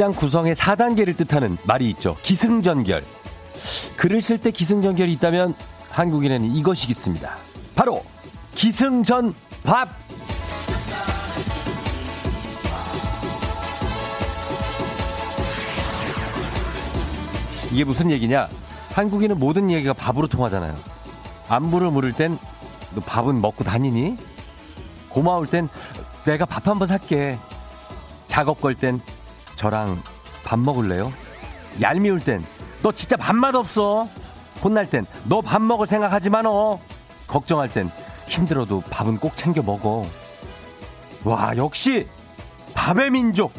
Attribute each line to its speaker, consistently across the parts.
Speaker 1: 문장 구성의 4단계를 뜻하는 말이 있죠. 기승전결. 글을 쓸 때 기승전결이 있다면 한국인에는 이것이 있습니다. 바로 기승전밥. 이게 무슨 얘기냐? 한국인은 모든 얘기가 밥으로 통하잖아요. 안부를 물을 땐 너 밥은 먹고 다니니? 고마울 땐 내가 밥 한 번 살게. 작업 걸 땐 저랑 밥 먹을래요? 얄미울 땐 너 진짜 밥맛 없어. 혼날 땐 너 밥 먹을 생각하지 마 너. 걱정할 땐 힘들어도 밥은 꼭 챙겨 먹어. 와, 역시 밥의 민족.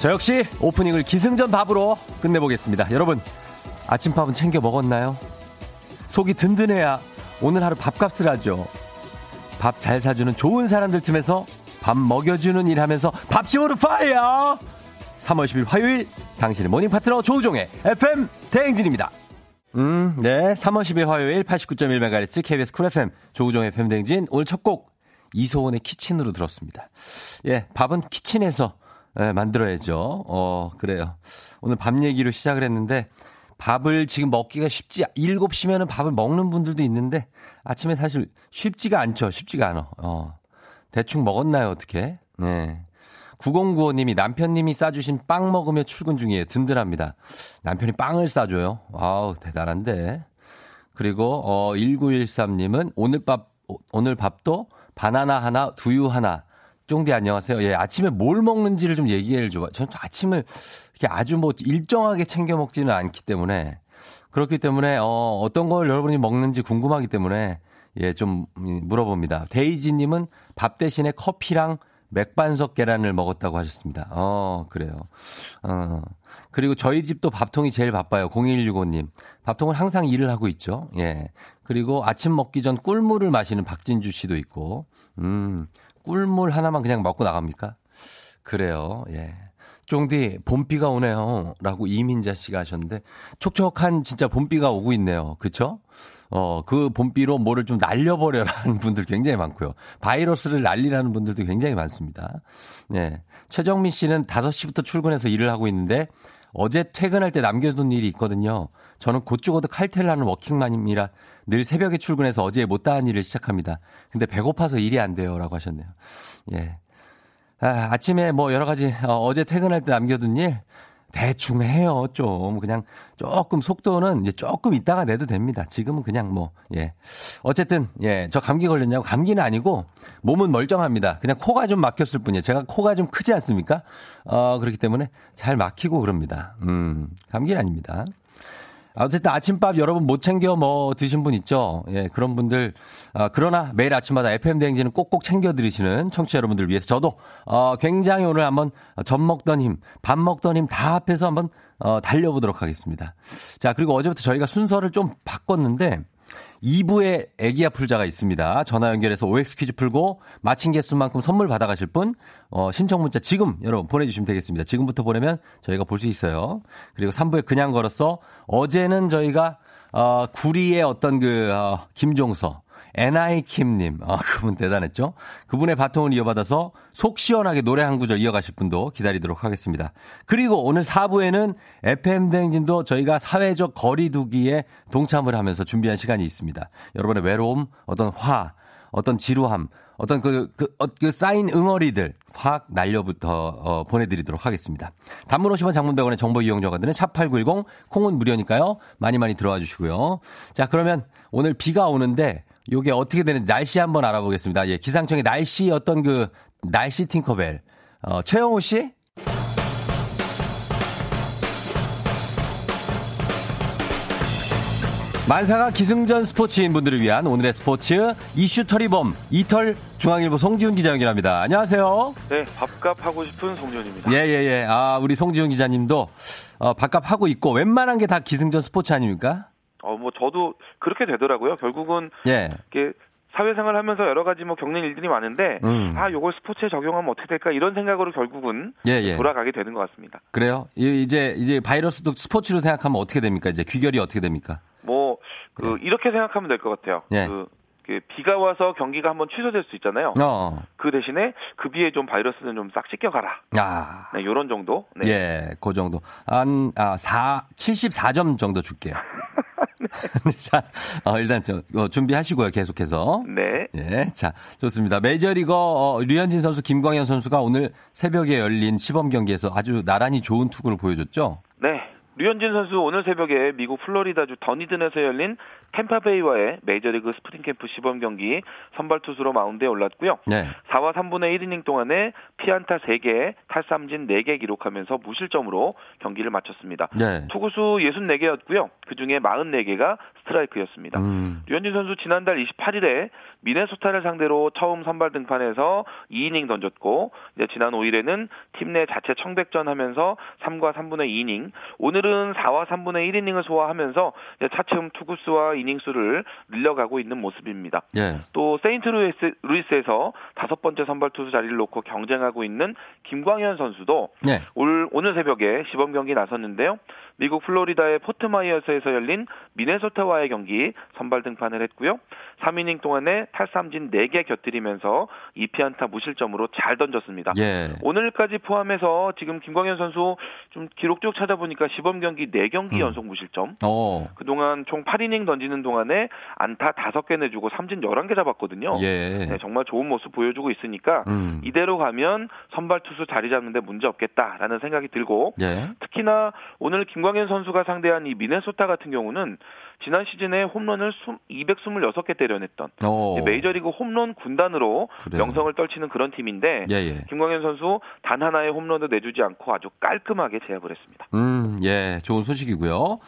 Speaker 1: 저 역시 오프닝을 기승전 밥으로 끝내보겠습니다. 여러분, 아침밥은 챙겨 먹었나요? 속이 든든해야 오늘 하루 밥값을 하죠. 밥 잘 사주는 좋은 사람들 틈에서 밥 먹여주는 일 하면서 밥심으로 fire! 3월 10일 화요일 당신의 모닝 파트너 조우종의 FM 대행진입니다. 음, 네. 3월 10일 화요일 89.1MHz KBS 쿨 FM 조우종의 FM 대행진 오늘 첫 곡 이소원의 키친으로 들었습니다. 예, 밥은 키친에서 예, 만들어야죠. 어, 그래요. 오늘 밥 얘기로 시작을 했는데 밥을 지금 먹기가 쉽지 7시면은 밥을 먹는 분들도 있는데 아침에 사실 쉽지가 않죠. 쉽지가 않아. 어. 대충 먹었나요, 어떻게? 네. 9095님이 남편님이 싸주신 빵 먹으며 출근 중이에요. 든든합니다. 남편이 빵을 싸줘요. 아우, 대단한데. 그리고, 어, 1913님은 오늘 밥, 오늘 밥도 바나나 하나, 두유 하나. 쫑디 안녕하세요. 예, 아침에 뭘 먹는지를 좀 얘기해 줘. 저는 아침을 이렇게 아주 뭐 일정하게 챙겨 먹지는 않기 때문에 그렇기 때문에 어, 어떤 걸 여러분이 먹는지 궁금하기 때문에 예, 좀 물어봅니다. 데이지님은 밥 대신에 커피랑 맥반석 계란을 먹었다고 하셨습니다. 어, 그래요. 어. 그리고 저희 집도 밥통이 제일 바빠요. 0165님. 밥통은 항상 일을 하고 있죠. 예. 그리고 아침 먹기 전 꿀물을 마시는 박진주 씨도 있고, 음, 꿀물 하나만 그냥 먹고 나갑니까? 그래요. 예. 쫑디, 봄비가 오네요. 라고 이민자 씨가 하셨는데, 촉촉한 진짜 봄비가 오고 있네요. 그쵸? 어, 그 봄비로 뭐를 좀 날려버려라는 분들 굉장히 많고요. 바이러스를 날리라는 분들도 굉장히 많습니다. 네. 최정민 씨는 5시부터 출근해서 일을 하고 있는데, 어제 퇴근할 때 남겨둔 일이 있거든요. 저는 곧 죽어도 칼퇴를 하는 워킹맘이라 늘 새벽에 출근해서 어제 못다한 일을 시작합니다. 근데 배고파서 일이 안 돼요. 라고 하셨네요. 예. 아, 아침에 뭐 여러 가지 어, 제 퇴근할 때 남겨둔 일 대충 해요. 좀 그냥 조금 속도는 이제 조금 있다가 내도 됩니다. 지금은 그냥 뭐 예. 어쨌든 예, 저 감기 걸렸냐고 감기는 아니고 몸은 멀쩡합니다. 그냥 코가 좀 막혔을 뿐이에요. 제가 코가 좀 크지 않습니까? 어, 그렇기 때문에 잘 막히고 그럽니다. 음, 감기는 아닙니다. 어쨌든 아침밥 여러분 못 챙겨 뭐 드신 분 있죠? 예, 그런 분들, 어, 그러나 매일 아침마다 FM대행진은 꼭꼭 챙겨 드리시는 청취자 여러분들 위해서 저도, 어, 굉장히 오늘 한번 젖 먹던 힘, 밥 먹던 힘 다 합해서 한번, 어, 달려보도록 하겠습니다. 자, 그리고 어제부터 저희가 순서를 좀 바꿨는데, 2부에 애기야 풀자가 있습니다. 전화 연결해서 OX 퀴즈 풀고 마친 개수만큼 선물 받아가실 분 어, 신청 문자 지금 여러분 보내주시면 되겠습니다. 지금부터 보내면 저희가 볼 수 있어요. 그리고 3부에 그냥 걸었어. 어제는 저희가 어, 구리의 어떤 그 어, 김종서 NI킴님, 아, 그분 대단했죠? 그분의 바통을 이어받아서 속 시원하게 노래 한 구절 이어가실 분도 기다리도록 하겠습니다. 그리고 오늘 4부에는 FM대행진도 저희가 사회적 거리두기에 동참을 하면서 준비한 시간이 있습니다. 여러분의 외로움, 어떤 화, 어떤 지루함, 어떤 그, 그, 어, 그 쌓인 응어리들 확 날려부터 어, 보내드리도록 하겠습니다. 단문 50원 장문백원의 정보 이용료가 드는 샵8910 콩은 무료니까요. 많이 많이 들어와 주시고요. 자 그러면 오늘 비가 오는데 요게 어떻게 되는지 날씨 한번 알아보겠습니다. 예, 기상청의 날씨 어떤 그 날씨 팅커벨. 어, 최영호 씨? 만사가 기승전 스포츠인 분들을 위한 오늘의 스포츠 이슈 털이범 이털 중앙일보 송지훈 기자 연결합니다. 안녕하세요.
Speaker 2: 네, 밥값 하고 싶은 송지훈입니다.
Speaker 1: 예, 예, 예. 아, 우리 송지훈 기자님도 어, 밥값 하고 있고 웬만한 게 다 기승전 스포츠 아닙니까?
Speaker 2: 어, 뭐 저도 그렇게 되더라고요. 결국은 예. 이게 사회생활 하면서 여러 가지 뭐 겪는 일들이 많은데 음. 아 요걸 스포츠에 적용하면 어떻게 될까 이런 생각으로 결국은 예, 예. 돌아가게 되는 것 같습니다.
Speaker 1: 그래요? 이제 이제 바이러스도 스포츠로 생각하면 어떻게 됩니까? 이제 귀결이 어떻게 됩니까?
Speaker 2: 그 네. 이렇게 생각하면 될 것 같아요. 예. 그, 그 비가 와서 경기가 한번 취소될 수 있잖아요. 어. 그 대신에 그 비에 좀 바이러스는 좀 싹 씻겨가라. 아. 네, 요런 정도. 네.
Speaker 1: 예, 그 정도. 한, 아, 4, 74점 정도 줄게요. 자, 어, 일단 저, 어, 준비하시고요, 계속해서.
Speaker 2: 네.
Speaker 1: 예, 자, 좋습니다. 메이저리거 어, 류현진 선수, 김광현 선수가 오늘 새벽에 열린 시범 경기에서 아주 나란히 좋은 투구를 보여줬죠?
Speaker 2: 네. 류현진 선수 오늘 새벽에 미국 플로리다주 더니든에서 열린 템파베이와의 메이저리그 스프링 캠프 시범 경기 선발 투수로 마운드에 올랐고요. 네. 4와 3분의 1이닝 동안에 피안타 3개, 탈삼진 4개 기록하면서 무실점으로 경기를 마쳤습니다. 네. 투구수 64개였고요. 그중에 44개가 스트라이크였습니다. 음. 류현진 선수 지난달 28일에 미네소타를 상대로 처음 선발 등판해서 2이닝 던졌고 지난 5일에는 팀 내 자체 청백전 하면서 3과 3분의 2이닝, 오늘 은 4와 3분의 1이닝을 소화하면서 차츰 투구수와 이닝 수를 늘려가고 있는 모습입니다. 예. 또 세인트루이스에서 다섯 번째 선발 투수 자리를 놓고 경쟁하고 있는 김광현 선수도 예. 올 오늘 새벽에 시범 경기 나섰는데요. 미국 플로리다의 포트마이어스에서 열린 미네소타와의 경기 선발 등판을 했고요. 3이닝 동안에 탈삼진 4개 곁들이면서 2피안타 무실점으로 잘 던졌습니다. 예. 오늘까지 포함해서 지금 김광현 선수 좀 기록 쭉 찾아보니까 시범 경기 4경기 음. 연속 무실점. 오. 어. 그동안 총 8이닝 던지는 동안에 안타 5개 내주고 삼진 11개 잡았거든요. 예. 네, 정말 좋은 모습 보여주고 있으니까 음. 이대로 가면 선발 투수 자리 잡는데 문제 없겠다라는 생각이 들고 예. 특히나 오늘 김 김광현 선수가 상대한 이 미네소타 같은 경우는 지난 시즌에 홈런을 226개 때려냈던 메이저리그 홈런 군단으로 그래요. 명성을 떨치는 그런 팀인데 예, 예. 김광현 선수 단 하나의 홈런도 내주지 않고 아주 깔끔하게 제압을 했습니다.
Speaker 1: 음, 예, 좋은 소식이고요.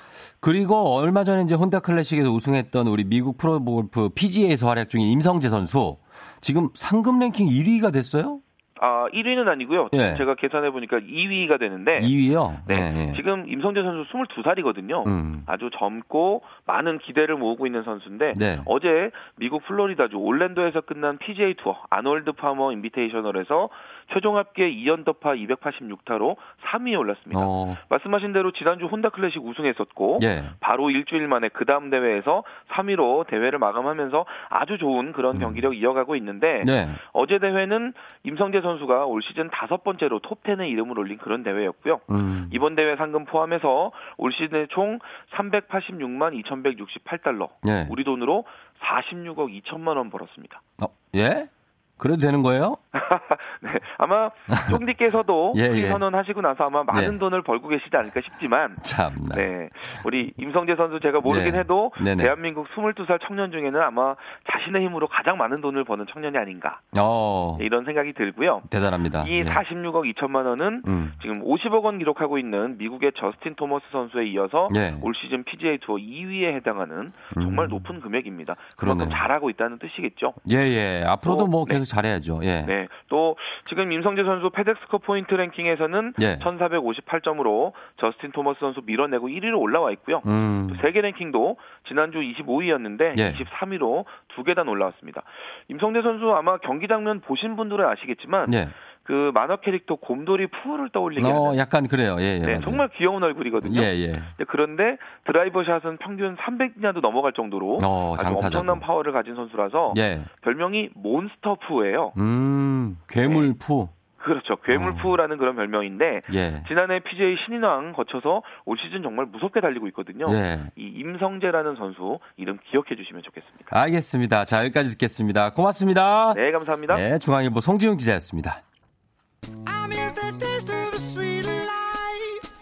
Speaker 1: 그리고 얼마 전에 이제 혼다 클래식에서 우승했던 우리 미국 프로골프 PGA에서 활약 중인 임성재 선수 지금 상금 랭킹 1위가 됐어요?
Speaker 2: 아, 1위는 아니고요. 예. 제가 계산해 보니까 2위가 되는데
Speaker 1: 2위요?
Speaker 2: 네. 예, 예. 지금 임성재 선수 22살이거든요. 음. 아주 젊고 많은 기대를 모으고 있는 선수인데 네. 어제 미국 플로리다주 올랜도에서 끝난 PGA 투어 아놀드 파머 인비테이셔널에서 최종 합계 2연더파 286타로 3위에 올랐습니다. 어. 말씀하신 대로 지난주 혼다 클래식 우승했었고 예. 바로 일주일 만에 그 다음 대회에서 3위로 대회를 마감하면서 아주 좋은 그런 음. 경기력 이어가고 있는데 네. 어제 대회는 임성재 선수가 올 시즌 다섯 번째로 톱10에 이름을 올린 그런 대회였고요. 음. 이번 대회 상금 포함해서 올 시즌에 총 386만 2,168달러. 예. 우리 돈으로 46억 2천만 원 벌었습니다.
Speaker 1: 어, 예? 그래도 되는 거예요?
Speaker 2: 네, 아마 쫑디께서도 예, 예. 선언하시고 나서 아마 많은 네. 돈을 벌고 계시지 않을까 싶지만
Speaker 1: 참나.
Speaker 2: 네, 우리 임성재 선수 제가 모르긴 네. 해도 네네. 대한민국 22살 청년 중에는 아마 자신의 힘으로 가장 많은 돈을 버는 청년이 아닌가 어. 네, 이런 생각이 들고요.
Speaker 1: 대단합니다.
Speaker 2: 이 46억 예. 2천만 원은 음. 지금 50억 원 기록하고 있는 미국의 저스틴 토머스 선수에 이어서 예. 올 시즌 PGA 투어 2위에 해당하는 정말 음. 높은 금액입니다. 그만큼 잘하고 있다는 뜻이겠죠.
Speaker 1: 예예. 예. 앞으로도 어, 뭐 계속 잘해야죠. 예.
Speaker 2: 네. 또 지금 임성재 선수 페덱스컵 포인트 랭킹에서는 예. 1,458점으로 저스틴 토머스 선수 밀어내고 1위로 올라와 있고요. 음. 세계 랭킹도 지난주 25위였는데 예. 23위로 두 계단 올라왔습니다. 임성재 선수 아마 경기 장면 보신 분들은 아시겠지만 예. 그 만화 캐릭터 곰돌이 푸를 떠올리게 어,
Speaker 1: 하는 약간 그래요. 예, 예
Speaker 2: 네, 정말 귀여운 얼굴이거든요. 예, 예. 그런데 드라이버 샷은 평균 300야드도 넘어갈 정도로 어, 아주 엄청난 파워를 가진 선수라서 예. 별명이 몬스터 푸예요.
Speaker 1: 음, 괴물 네. 푸.
Speaker 2: 그렇죠. 괴물푸라는 어. 그런 별명인데 예. 지난해 PGA 신인왕 거쳐서 올 시즌 정말 무섭게 달리고 있거든요. 예. 이 임성재라는 선수 이름 기억해 주시면 좋겠습니다.
Speaker 1: 알겠습니다. 자 여기까지 듣겠습니다. 고맙습니다.
Speaker 2: 네 감사합니다.
Speaker 1: 네 중앙일보 송지훈 기자였습니다.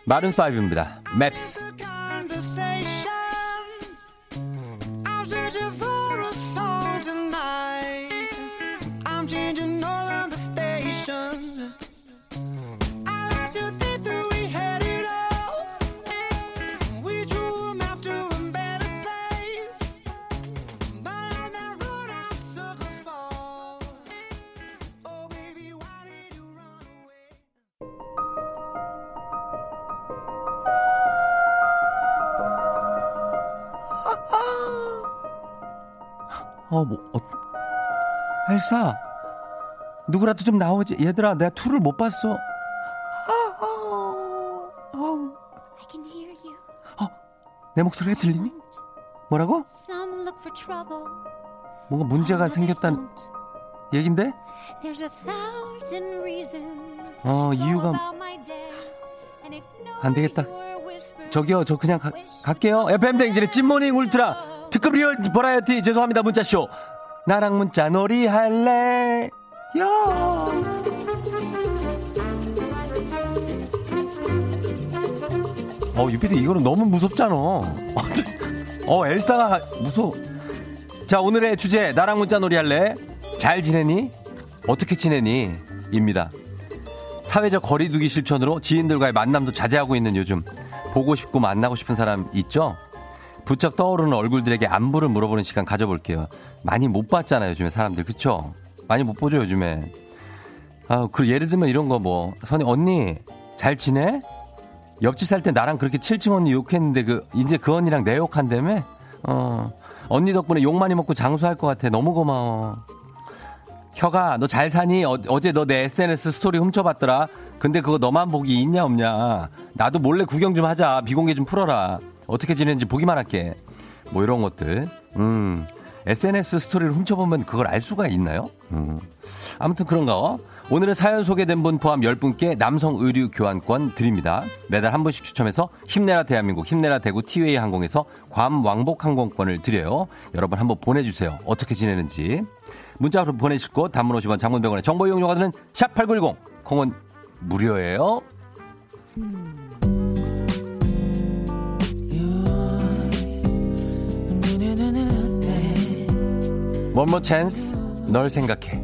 Speaker 1: 마룬 5입니다. 맵스. 어, 뭐, 어, 엘사, 누구라도 좀 나오지. 얘들아, 내가 투를 못 봤어. 아, 아, 아. 어, 내 목소리가 들리니? 뭐라고? 뭔가 문제가 생겼다는 얘긴데? 어, 이유가 안 되겠다. 저기요, 저 그냥 가, 갈게요. FM 대행진의 찐모닝 울트라 특급 리얼 버라이어티 죄송합니다 문자쇼. 나랑 문자 놀이 할래? 야. 어, 유피디 이거는 너무 무섭잖아. 어, 엘사가 무서워. 자, 오늘의 주제 나랑 문자 놀이 할래? 잘 지내니? 어떻게 지내니? 입니다. 사회적 거리두기 실천으로 지인들과의 만남도 자제하고 있는 요즘 보고 싶고 만나고 싶은 사람 있죠? 부쩍 떠오르는 얼굴들에게 안부를 물어보는 시간 가져볼게요. 많이 못 봤잖아요, 요즘에 사람들. 그쵸? 많이 못 보죠, 요즘에. 아, 그 예를 들면 이런 거 뭐, 선이 언니 잘 지내? 옆집 살 때 나랑 그렇게 7층 언니 욕했는데 그 이제 그 언니랑 내 욕한다며? 어. 언니 덕분에 욕 많이 먹고 장수할 것 같아. 너무 고마워. 혀가 너 잘 사니? 어, 제 너 내 SNS 스토리 훔쳐봤더라. 근데 그거 너만 보기 있냐 없냐? 나도 몰래 구경 좀 하자. 비공개 좀 풀어라. 어떻게 지내는지 보기만 할게. 뭐 이런 것들. 음. SNS 스토리를 훔쳐보면 그걸 알 수가 있나요? 음. 아무튼 그런가? 오늘은 사연 소개된 분 포함 10분께 남성 의류 교환권 드립니다. 매달 한 분씩 추첨해서 힘내라 대한민국, 힘내라 대구 티웨이 항공에서 괌 왕복 항공권을 드려요. 여러분 한번 보내주세요. 어떻게 지내는지. 문자로 보내실 곳 단문 50원 장문병원의 정보 이용료가 드는 샵8910 콩은 무료예요. 원 모 찬스 널 생각해.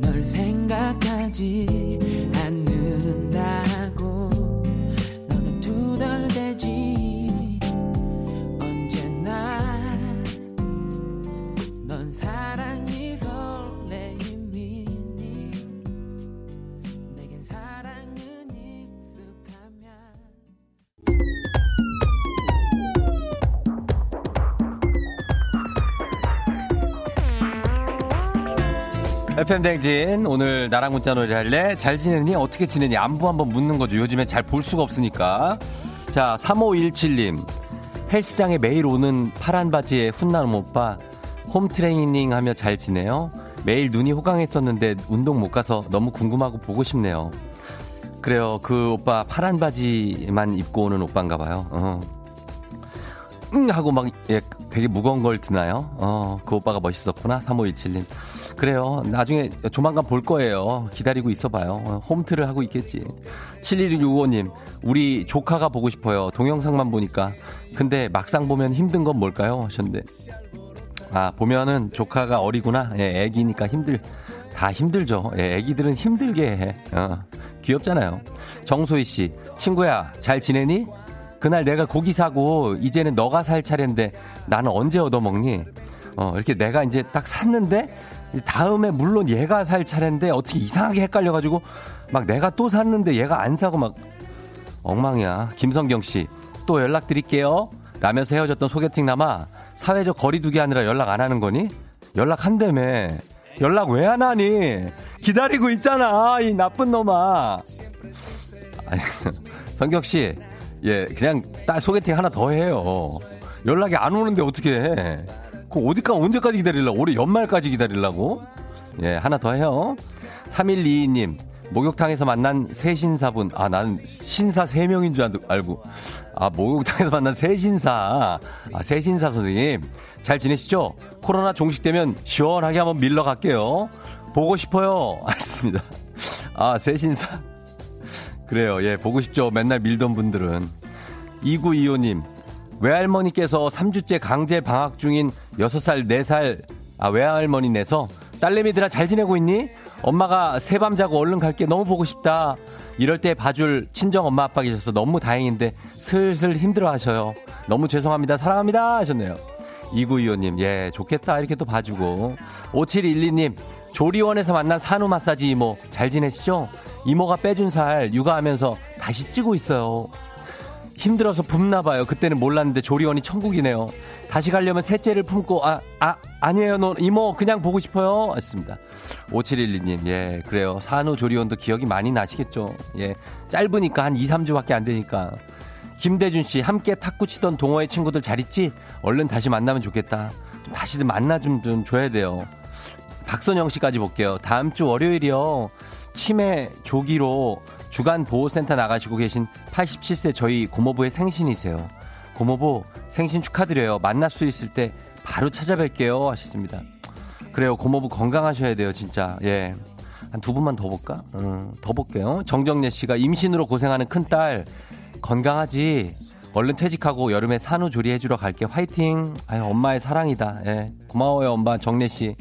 Speaker 1: 널널 생각하지 FM 댕진 오늘 나랑 문자 놀이 할래? 잘 지내니? 어떻게 지내니? 안부 한번 묻는 거죠. 요즘에 잘볼 수가 없으니까. 자, 3517님. 헬스장에 매일 오는 파란 바지에 훈남 오빠 홈 트레이닝 하며 잘 지내요? 매일 눈이 호강했었는데 운동 못 가서 너무 궁금하고 보고 싶네요. 그래요. 그 오빠 파란 바지만 입고 오는 오빠인가 봐요. 어. 응 하고 막 예, 되게 무거운 걸 드나요? 어, 그 오빠가 멋있었구나. 3517님. 그래요. 나중에 조만간 볼 거예요. 기다리고 있어 봐요. 홈트를 하고 있겠지. 7165님, 우리 조카가 보고 싶어요. 동영상만 보니까. 근데 막상 보면 힘든 건 뭘까요? 하셨는데. 아, 보면은 조카가 어리구나. 예, 애기니까 힘들, 다 힘들죠. 예, 애기들은 힘들게 해. 어, 귀엽잖아요. 정소희 씨, 친구야, 잘 지내니? 그날 내가 고기 사고 이제는 너가 살 차례인데 나는 언제 얻어먹니? 어, 이렇게 내가 이제 딱 샀는데 다음에 물론 얘가 살 차례인데 어떻게 이상하게 헷갈려가지고 막 내가 또 샀는데 얘가 안 사고 막 엉망이야. 김성경 씨, 또 연락드릴게요. 라면서 헤어졌던 소개팅 남아 사회적 거리두기 하느라 연락 안 하는 거니? 연락한다며. 연락 왜 안 하니? 기다리고 있잖아, 이 나쁜 놈아. 아니, 성경 씨, 예, 그냥 딱 소개팅 하나 더 해요. 연락이 안 오는데 어떻게 해? 그 어디까 언제까지 기다리려고? 올해 연말까지 기다리려고? 예, 하나 더 해요. 3122님, 목욕탕에서 만난 새 신사분. 아, 나는 신사 3명인 줄 알고. 아, 목욕탕에서 만난 새 신사. 아, 새 신사 선생님. 잘 지내시죠? 코로나 종식되면 시원하게 한번 밀러 갈게요. 보고 싶어요. 알겠습니다. 아, 새 신사. 그래요. 예, 보고 싶죠. 맨날 밀던 분들은. 2925님, 외할머니께서 3주째 강제 방학 중인 6살, 4살, 아, 외할머니네서 딸내미들아 잘 지내고 있니? 엄마가 새밤 자고 얼른 갈게 너무 보고 싶다. 이럴 때 봐줄 친정 엄마 아빠 계셔서 너무 다행인데 슬슬 힘들어 하셔요. 너무 죄송합니다. 사랑합니다. 하셨네요. 2925님, 예, 좋겠다. 이렇게 또 봐주고. 5712님, 조리원에서 만난 산후 마사지 이모 잘 지내시죠? 이모가 빼준 살 육아하면서 다시 찌고 있어요. 힘들어서 붓나 봐요. 그때는 몰랐는데 조리원이 천국이네요. 다시 가려면 셋째를 품고 아, 아, 아니에요. 너 이모 그냥 보고 싶어요. 하셨습니다. 5712님. 예, 그래요. 산후 조리원도 기억이 많이 나시겠죠. 예. 짧으니까 한 2, 3주밖에 안 되니까. 김대준 씨, 함께 탁구 치던 동호회 친구들 잘 있지? 얼른 다시 만나면 좋겠다. 다시 만나 좀, 좀 줘야 돼요. 박선영 씨까지 볼게요. 다음 주 월요일이요. 치매 조기로 주간 보호센터 나가시고 계신 87세 저희 고모부의 생신이세요. 고모부 생신 축하드려요. 만날 수 있을 때 바로 찾아뵐게요. 하셨습니다. 그래요. 고모부 건강하셔야 돼요. 진짜. 예. 한 두 분만 더 볼까? 음, 더 볼게요. 정정래 씨가 임신으로 고생하는 큰딸 건강하지. 얼른 퇴직하고 여름에 산후조리 해주러 갈게. 화이팅. 아유, 엄마의 사랑이다. 예. 고마워요, 엄마. 정래 씨.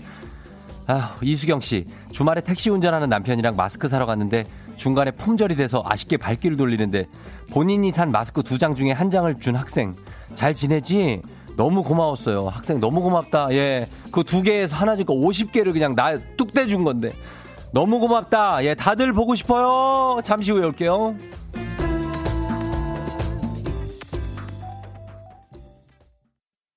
Speaker 1: 아, 이수경 씨. 주말에 택시 운전하는 남편이랑 마스크 사러 갔는데 중간에 품절이 돼서 아쉽게 발길을 돌리는데 본인이 산 마스크 두 장 중에 한 장을 준 학생. 잘 지내지? 너무 고마웠어요. 학생 너무 고맙다. 예. 그 두 개에서 하나 주니까 50개를 그냥 나 뚝 떼준 건데. 너무 고맙다. 예. 다들 보고 싶어요. 잠시 후에 올게요.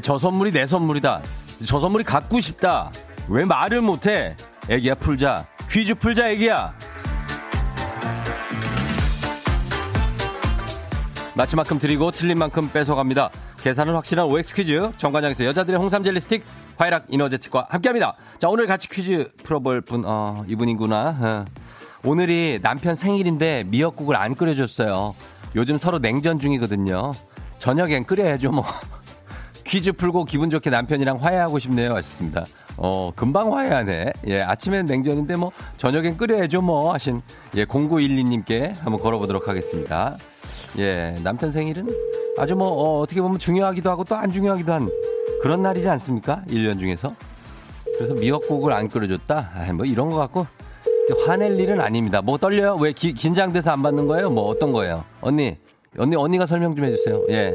Speaker 1: 저 선물이 내 선물이다. 저 선물이 갖고 싶다. 왜 말을 못해? 애기야 풀자. 퀴즈 풀자 애기야. 마치 만큼 드리고 틀린 만큼 뺏어갑니다. 계산은 확실한 OX 퀴즈. 정관장에서 여자들의 홍삼 젤리 스틱 화이락 이너제틱과 함께합니다. 자 오늘 같이 퀴즈 풀어볼 분 어, 이분이구나. 어. 오늘이 남편 생일인데 미역국을 안 끓여줬어요. 요즘 서로 냉전 중이거든요. 저녁엔 끓여야죠 뭐. 퀴즈 풀고 기분 좋게 남편이랑 화해하고 싶네요. 하셨습니다. 어, 금방 화해하네. 예, 아침엔 냉전인데 뭐, 저녁엔 끓여야죠 뭐, 하신, 예, 0912님께 한번 걸어보도록 하겠습니다. 예, 남편 생일은 아주 뭐, 어, 어떻게 보면 중요하기도 하고 또 안 중요하기도 한 그런 날이지 않습니까? 1년 중에서. 그래서 미역국을 안 끓여줬다? 아, 뭐 이런 거 갖고 화낼 일은 아닙니다. 뭐 떨려요? 왜 기, 긴장돼서 안 받는 거예요? 뭐 어떤 거예요? 언니, 언니, 언니가 설명 좀 해주세요. 예.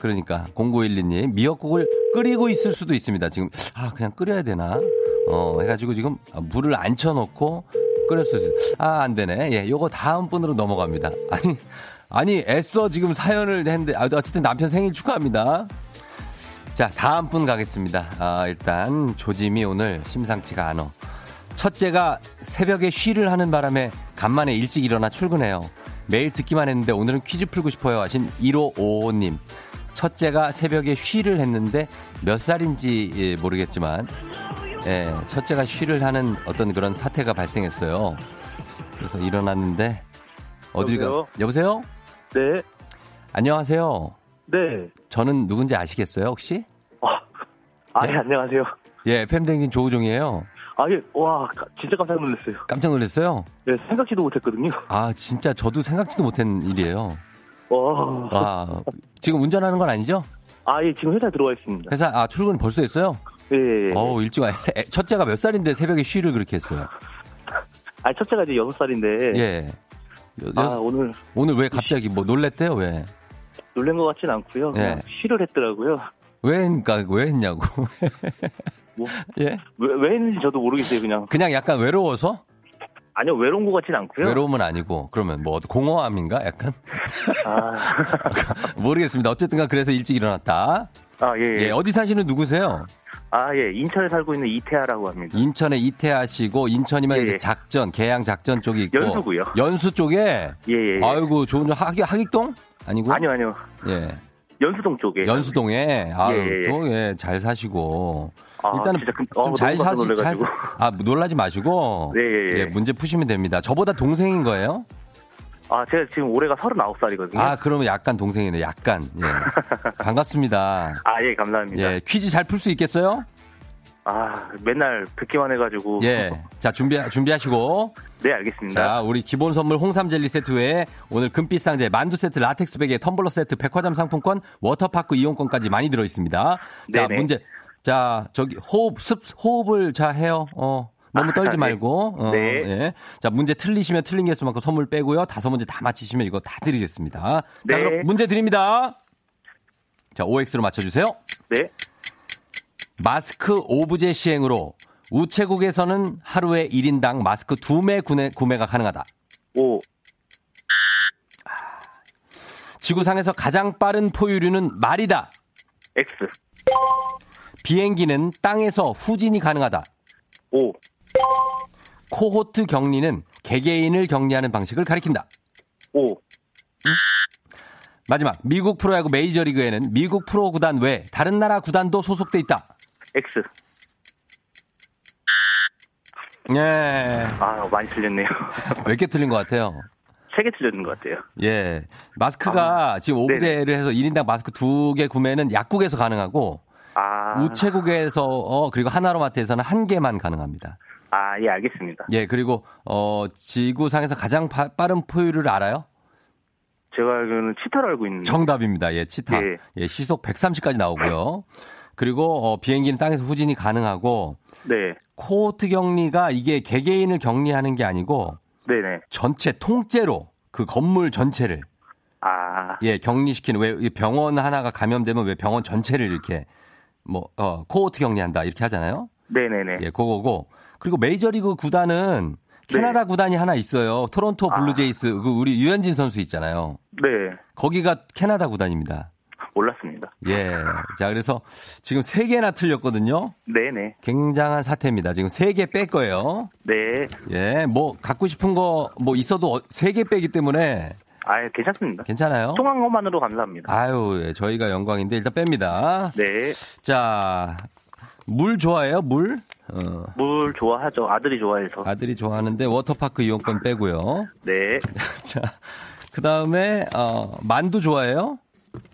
Speaker 1: 그러니까 0912님 미역국을 끓이고 있을 수도 있습니다. 지금 아 그냥 끓여야 되나? 어 해가지고 지금 물을 안 쳐놓고 끓였을 수. 아안 되네. 예, 요거 다음 분으로 넘어갑니다. 아니 아니 애써 지금 사연을 했는데 아, 어쨌든 남편 생일 축하합니다. 자 다음 분 가겠습니다. 아 일단 조짐이 오늘 심상치가 않어. 첫째가 새벽에 쉬를 하는 바람에 간만에 일찍 일어나 출근해요. 매일 듣기만 했는데 오늘은 퀴즈 풀고 싶어요 하신 1555님. 첫째가 새벽에 쉬를 했는데 몇 살인지 예, 모르겠지만 예, 첫째가 쉬를 하는 어떤 그런 사태가 발생했어요. 그래서 일어났는데 어딜 가 여보세요?
Speaker 3: 네.
Speaker 1: 안녕하세요.
Speaker 3: 네.
Speaker 1: 저는 누군지 아시겠어요, 혹시?
Speaker 3: 아, 아 네? 네, 안녕하세요.
Speaker 1: 예, 팬댕진 조우종이에요.
Speaker 3: 아, 예, 와, 진짜 깜짝 놀랐어요.
Speaker 1: 깜짝 놀랐어요?
Speaker 3: 네, 생각지도 못했거든요.
Speaker 1: 아, 진짜 저도 생각지도 못한 일이에요.
Speaker 3: 와.
Speaker 1: 아, 지금 운전하는 건 아니죠?
Speaker 3: 아, 예, 지금 회사에 들어와 있습니다.
Speaker 1: 회사, 아, 출근 벌써 했어요?
Speaker 3: 예. 예, 예.
Speaker 1: 어우, 일찍 와. 첫째가 몇 살인데 새벽에 쉬를 그렇게 했어요?
Speaker 3: 아, 첫째가 이제 여섯 살인데.
Speaker 1: 예.
Speaker 3: 여, 아, 오늘.
Speaker 1: 오늘 왜 갑자기 뭐 놀랬대요, 왜?
Speaker 3: 놀란 것 같진 않고요. 예. 쉬를 했더라고요.
Speaker 1: 왜, 그니까, 왜 했냐고.
Speaker 3: 뭐, 예? 왜, 왜 했는지 저도 모르겠어요, 그냥.
Speaker 1: 그냥 약간 외로워서?
Speaker 3: 아니요, 외로운 것 같진 않고요.
Speaker 1: 외로움은 아니고, 그러면 뭐, 공허함인가? 약간? 아. 모르겠습니다. 어쨌든가 그래서 일찍 일어났다.
Speaker 3: 아, 예, 예.
Speaker 1: 예, 어디 사시는 누구세요?
Speaker 3: 아, 예. 인천에 살고 있는 이태하라고 합니다.
Speaker 1: 인천에 이태하 시고, 인천이면 예, 이제 예. 작전, 계양 작전 쪽이 있고.
Speaker 3: 연수고요.
Speaker 1: 연수 쪽에?
Speaker 3: 예, 예. 예.
Speaker 1: 아이고, 좋은, 하기, 하익동 아니고?
Speaker 3: 아니요, 아니요.
Speaker 1: 예.
Speaker 3: 연수동 쪽에.
Speaker 1: 연수동에? 아유, 예, 예. 또, 예, 잘 사시고. 아, 일단은 그, 좀잘 사시, 잘, 아, 놀라지 마시고.
Speaker 3: 네, 예,
Speaker 1: 예. 문제 푸시면 됩니다. 저보다 동생인 거예요?
Speaker 3: 아, 제가 지금 올해가 39살이거든요.
Speaker 1: 아, 그러면 약간 동생이네, 약간. 예. 반갑습니다.
Speaker 3: 아, 예, 감사합니다.
Speaker 1: 예, 퀴즈 잘 풀 수 있겠어요?
Speaker 3: 아, 맨날 듣기만 해가지고.
Speaker 1: 예. 자, 준비, 준비하시고.
Speaker 3: 네, 알겠습니다.
Speaker 1: 자, 우리 기본 선물 홍삼 젤리 세트 외에 오늘 금빛 상자 만두 세트, 라텍스 베개, 텀블러 세트, 백화점 상품권, 워터파크 이용권까지 많이 들어 있습니다. 자, 네네. 문제. 자, 저기 호흡, 습, 호흡을 자 해요. 어. 너무 떨지 아, 네. 말고. 어, 네. 예. 자, 문제 틀리시면 틀린 개수만큼 선물 빼고요. 다섯 문제 다 맞히시면 이거 다 드리겠습니다. 네. 자, 그럼 문제 드립니다. 자, OX로 맞춰주세요.
Speaker 3: 네.
Speaker 1: 마스크 5부제 시행으로 우체국에서는 하루에 1인당 마스크 2매 구매, 구매가 가능하다.
Speaker 3: 오.
Speaker 1: 지구상에서 가장 빠른 포유류는 말이다.
Speaker 3: X.
Speaker 1: 비행기는 땅에서 후진이 가능하다.
Speaker 3: 오.
Speaker 1: 코호트 격리는 개개인을 격리하는 방식을 가리킨다.
Speaker 3: 오.
Speaker 1: 마지막 미국 프로야구 메이저리그에는 미국 프로 구단 외 다른 나라 구단도 소속돼 있다.
Speaker 3: X.
Speaker 1: 예.
Speaker 3: 아 많이 틀렸네요.
Speaker 1: 몇 개 틀린 것 같아요.
Speaker 3: 세 개 틀렸는 것 같아요.
Speaker 1: 예. 마스크가 아, 지금 오브제를 해서 1인당 마스크 두개 구매는 약국에서 가능하고 아. 우체국에서 어, 그리고 하나로마트에서는 한 개만 가능합니다.
Speaker 3: 아, 예, 알겠습니다.
Speaker 1: 예, 그리고 어 지구상에서 가장 파, 빠른 포유를 알아요?
Speaker 3: 제가 알기로는 치타를 알고 있는데.
Speaker 1: 정답입니다. 예, 치타. 예, 예 시속 130까지 나오고요. 그리고 어, 비행기는 땅에서 후진이 가능하고
Speaker 3: 네.
Speaker 1: 코호트 격리가 이게 개개인을 격리하는 게 아니고
Speaker 3: 네네.
Speaker 1: 전체 통째로 그 건물 전체를
Speaker 3: 아.
Speaker 1: 예, 격리시키는 왜 병원 하나가 감염되면 왜 병원 전체를 이렇게 뭐 어, 코호트 격리한다 이렇게 하잖아요.
Speaker 3: 네네네.
Speaker 1: 예, 그거고 그리고 메이저리그 구단은 캐나다 네. 구단이 하나 있어요. 토론토 아. 블루제이스 아. 그 우리 류현진 선수 있잖아요.
Speaker 3: 네.
Speaker 1: 거기가 캐나다 구단입니다.
Speaker 3: 몰랐습니다.
Speaker 1: 예. 자, 그래서 지금 세 개나 틀렸거든요.
Speaker 3: 네네.
Speaker 1: 굉장한 사태입니다. 지금 세 개 뺄 거예요.
Speaker 3: 네.
Speaker 1: 예. 뭐 갖고 싶은 거 뭐 있어도 세 개 빼기 때문에
Speaker 3: 아, 괜찮습니다.
Speaker 1: 괜찮아요?
Speaker 3: 통한 것만으로 감사합니다.
Speaker 1: 아유, 예, 저희가 영광인데 일단 뺍니다.
Speaker 3: 네.
Speaker 1: 자, 물 좋아해요? 물?
Speaker 3: 어. 물 좋아하죠. 아들이 좋아해서.
Speaker 1: 아들이 좋아하는데 워터파크 이용권 빼고요.
Speaker 3: 네.
Speaker 1: 자, 그 다음에 어, 만두 좋아해요?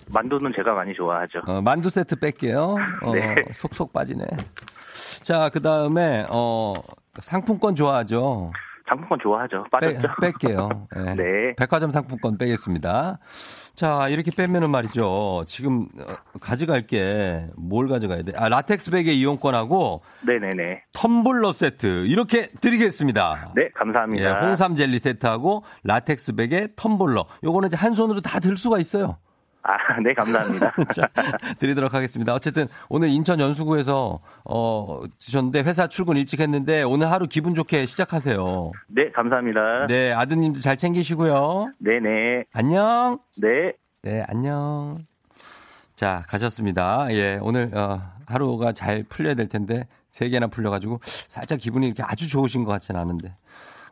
Speaker 3: 만두는 제가 많이 좋아하죠.
Speaker 1: 어, 만두 세트 뺄게요. 어, 네. 속속 빠지네. 자, 그 다음에 어, 상품권 좋아하죠?
Speaker 3: 상품권 좋아하죠. 빠졌죠.
Speaker 1: 빼, 뺄게요. 네.
Speaker 3: 네.
Speaker 1: 백화점 상품권 빼겠습니다. 자, 이렇게 빼면은 말이죠. 지금 어, 가져갈 게 뭘 가져가야 돼? 아, 라텍스 베개 이용권하고
Speaker 3: 네네네.
Speaker 1: 텀블러 세트 이렇게 드리겠습니다.
Speaker 3: 네, 감사합니다.
Speaker 1: 예, 홍삼 젤리 세트하고 라텍스 베개 텀블러. 요거는 이제 한 손으로 다 들 수가 있어요.
Speaker 3: 아, 네, 감사합니다.
Speaker 1: 자, 드리도록 하겠습니다. 어쨌든 오늘 인천 연수구에서 어 주셨는데 회사 출근 일찍 했는데 오늘 하루 기분 좋게 시작하세요.
Speaker 3: 네, 감사합니다.
Speaker 1: 네, 아드님도 잘 챙기시고요.
Speaker 3: 네, 네.
Speaker 1: 안녕.
Speaker 3: 네.
Speaker 1: 네, 안녕. 자, 가셨습니다. 예, 오늘 어 하루가 잘 풀려야 될 텐데 세 개나 풀려 가지고 살짝 기분이 이렇게 아주 좋으신 것 같지는 않은데.